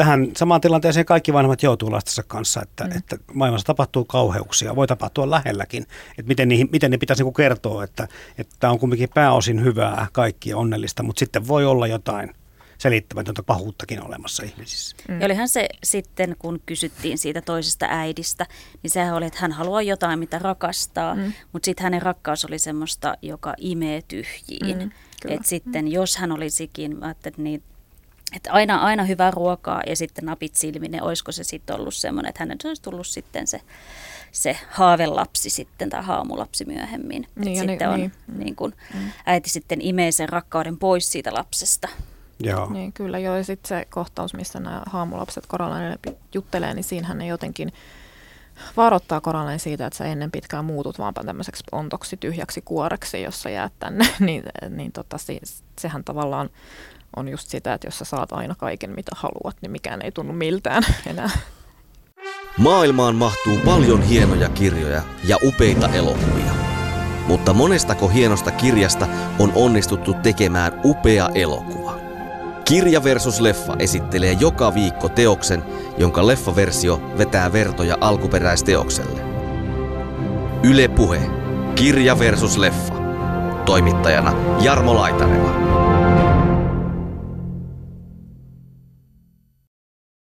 Tähän samaan tilanteeseen kaikki vanhemmat joutuu lastensa kanssa, että, Mm. mm. että maailmassa tapahtuu kauheuksia, voi tapahtua lähelläkin. Että miten, niihin, miten ne pitäisi niinku kertoa, että että tämä on kumminkin pääosin hyvää, kaikki onnellista, mutta sitten voi olla jotain selittämätöntä pahuuttakin olemassa ihmisissä. Mm. Ja olihan se sitten, kun kysyttiin siitä toisesta äidistä, niin sehän oli, että hän haluaa jotain, mitä rakastaa, mm. mutta sitten hänen rakkaus oli semmoista, joka imee tyhjiin. Mm, Mm, kyllä. että sitten, jos hän olisikin, ajattelin, niin että aina, aina hyvää ruokaa ja sitten napit silminen, olisiko se sitten ollut semmoinen, että hänen olisi tullut sitten se, se haavelapsi sitten tai haamulapsi myöhemmin. Niin, Niin, ja sitten ni- on niin. niin kuin, äiti sitten imee sen rakkauden pois siitä lapsesta. Joo. Niin, kyllä joo, ja sitten se kohtaus, missä nämä haamulapset Koralainen juttelee, niin siinähän ne jotenkin varoittaa Koralainen siitä, että sä ennen pitkään muutut vaan tämmöiseksi ontoksi tyhjäksi kuoreksi, jossa jäät tänne, niin, niin tota, sehän tavallaan on just sitä, että jos sä saat aina kaiken mitä haluat, niin mikään ei tunnu miltään enää. Maailmaan mahtuu paljon hienoja kirjoja ja upeita elokuvia. Mutta monestako hienosta kirjasta on onnistuttu tekemään upea elokuva? Kirja versus leffa esittelee joka viikko teoksen, jonka leffaversio vetää vertoja alkuperäisteokselle. Yle Puhe. Kirja versus leffa. Toimittajana Jarmo Laitaneva.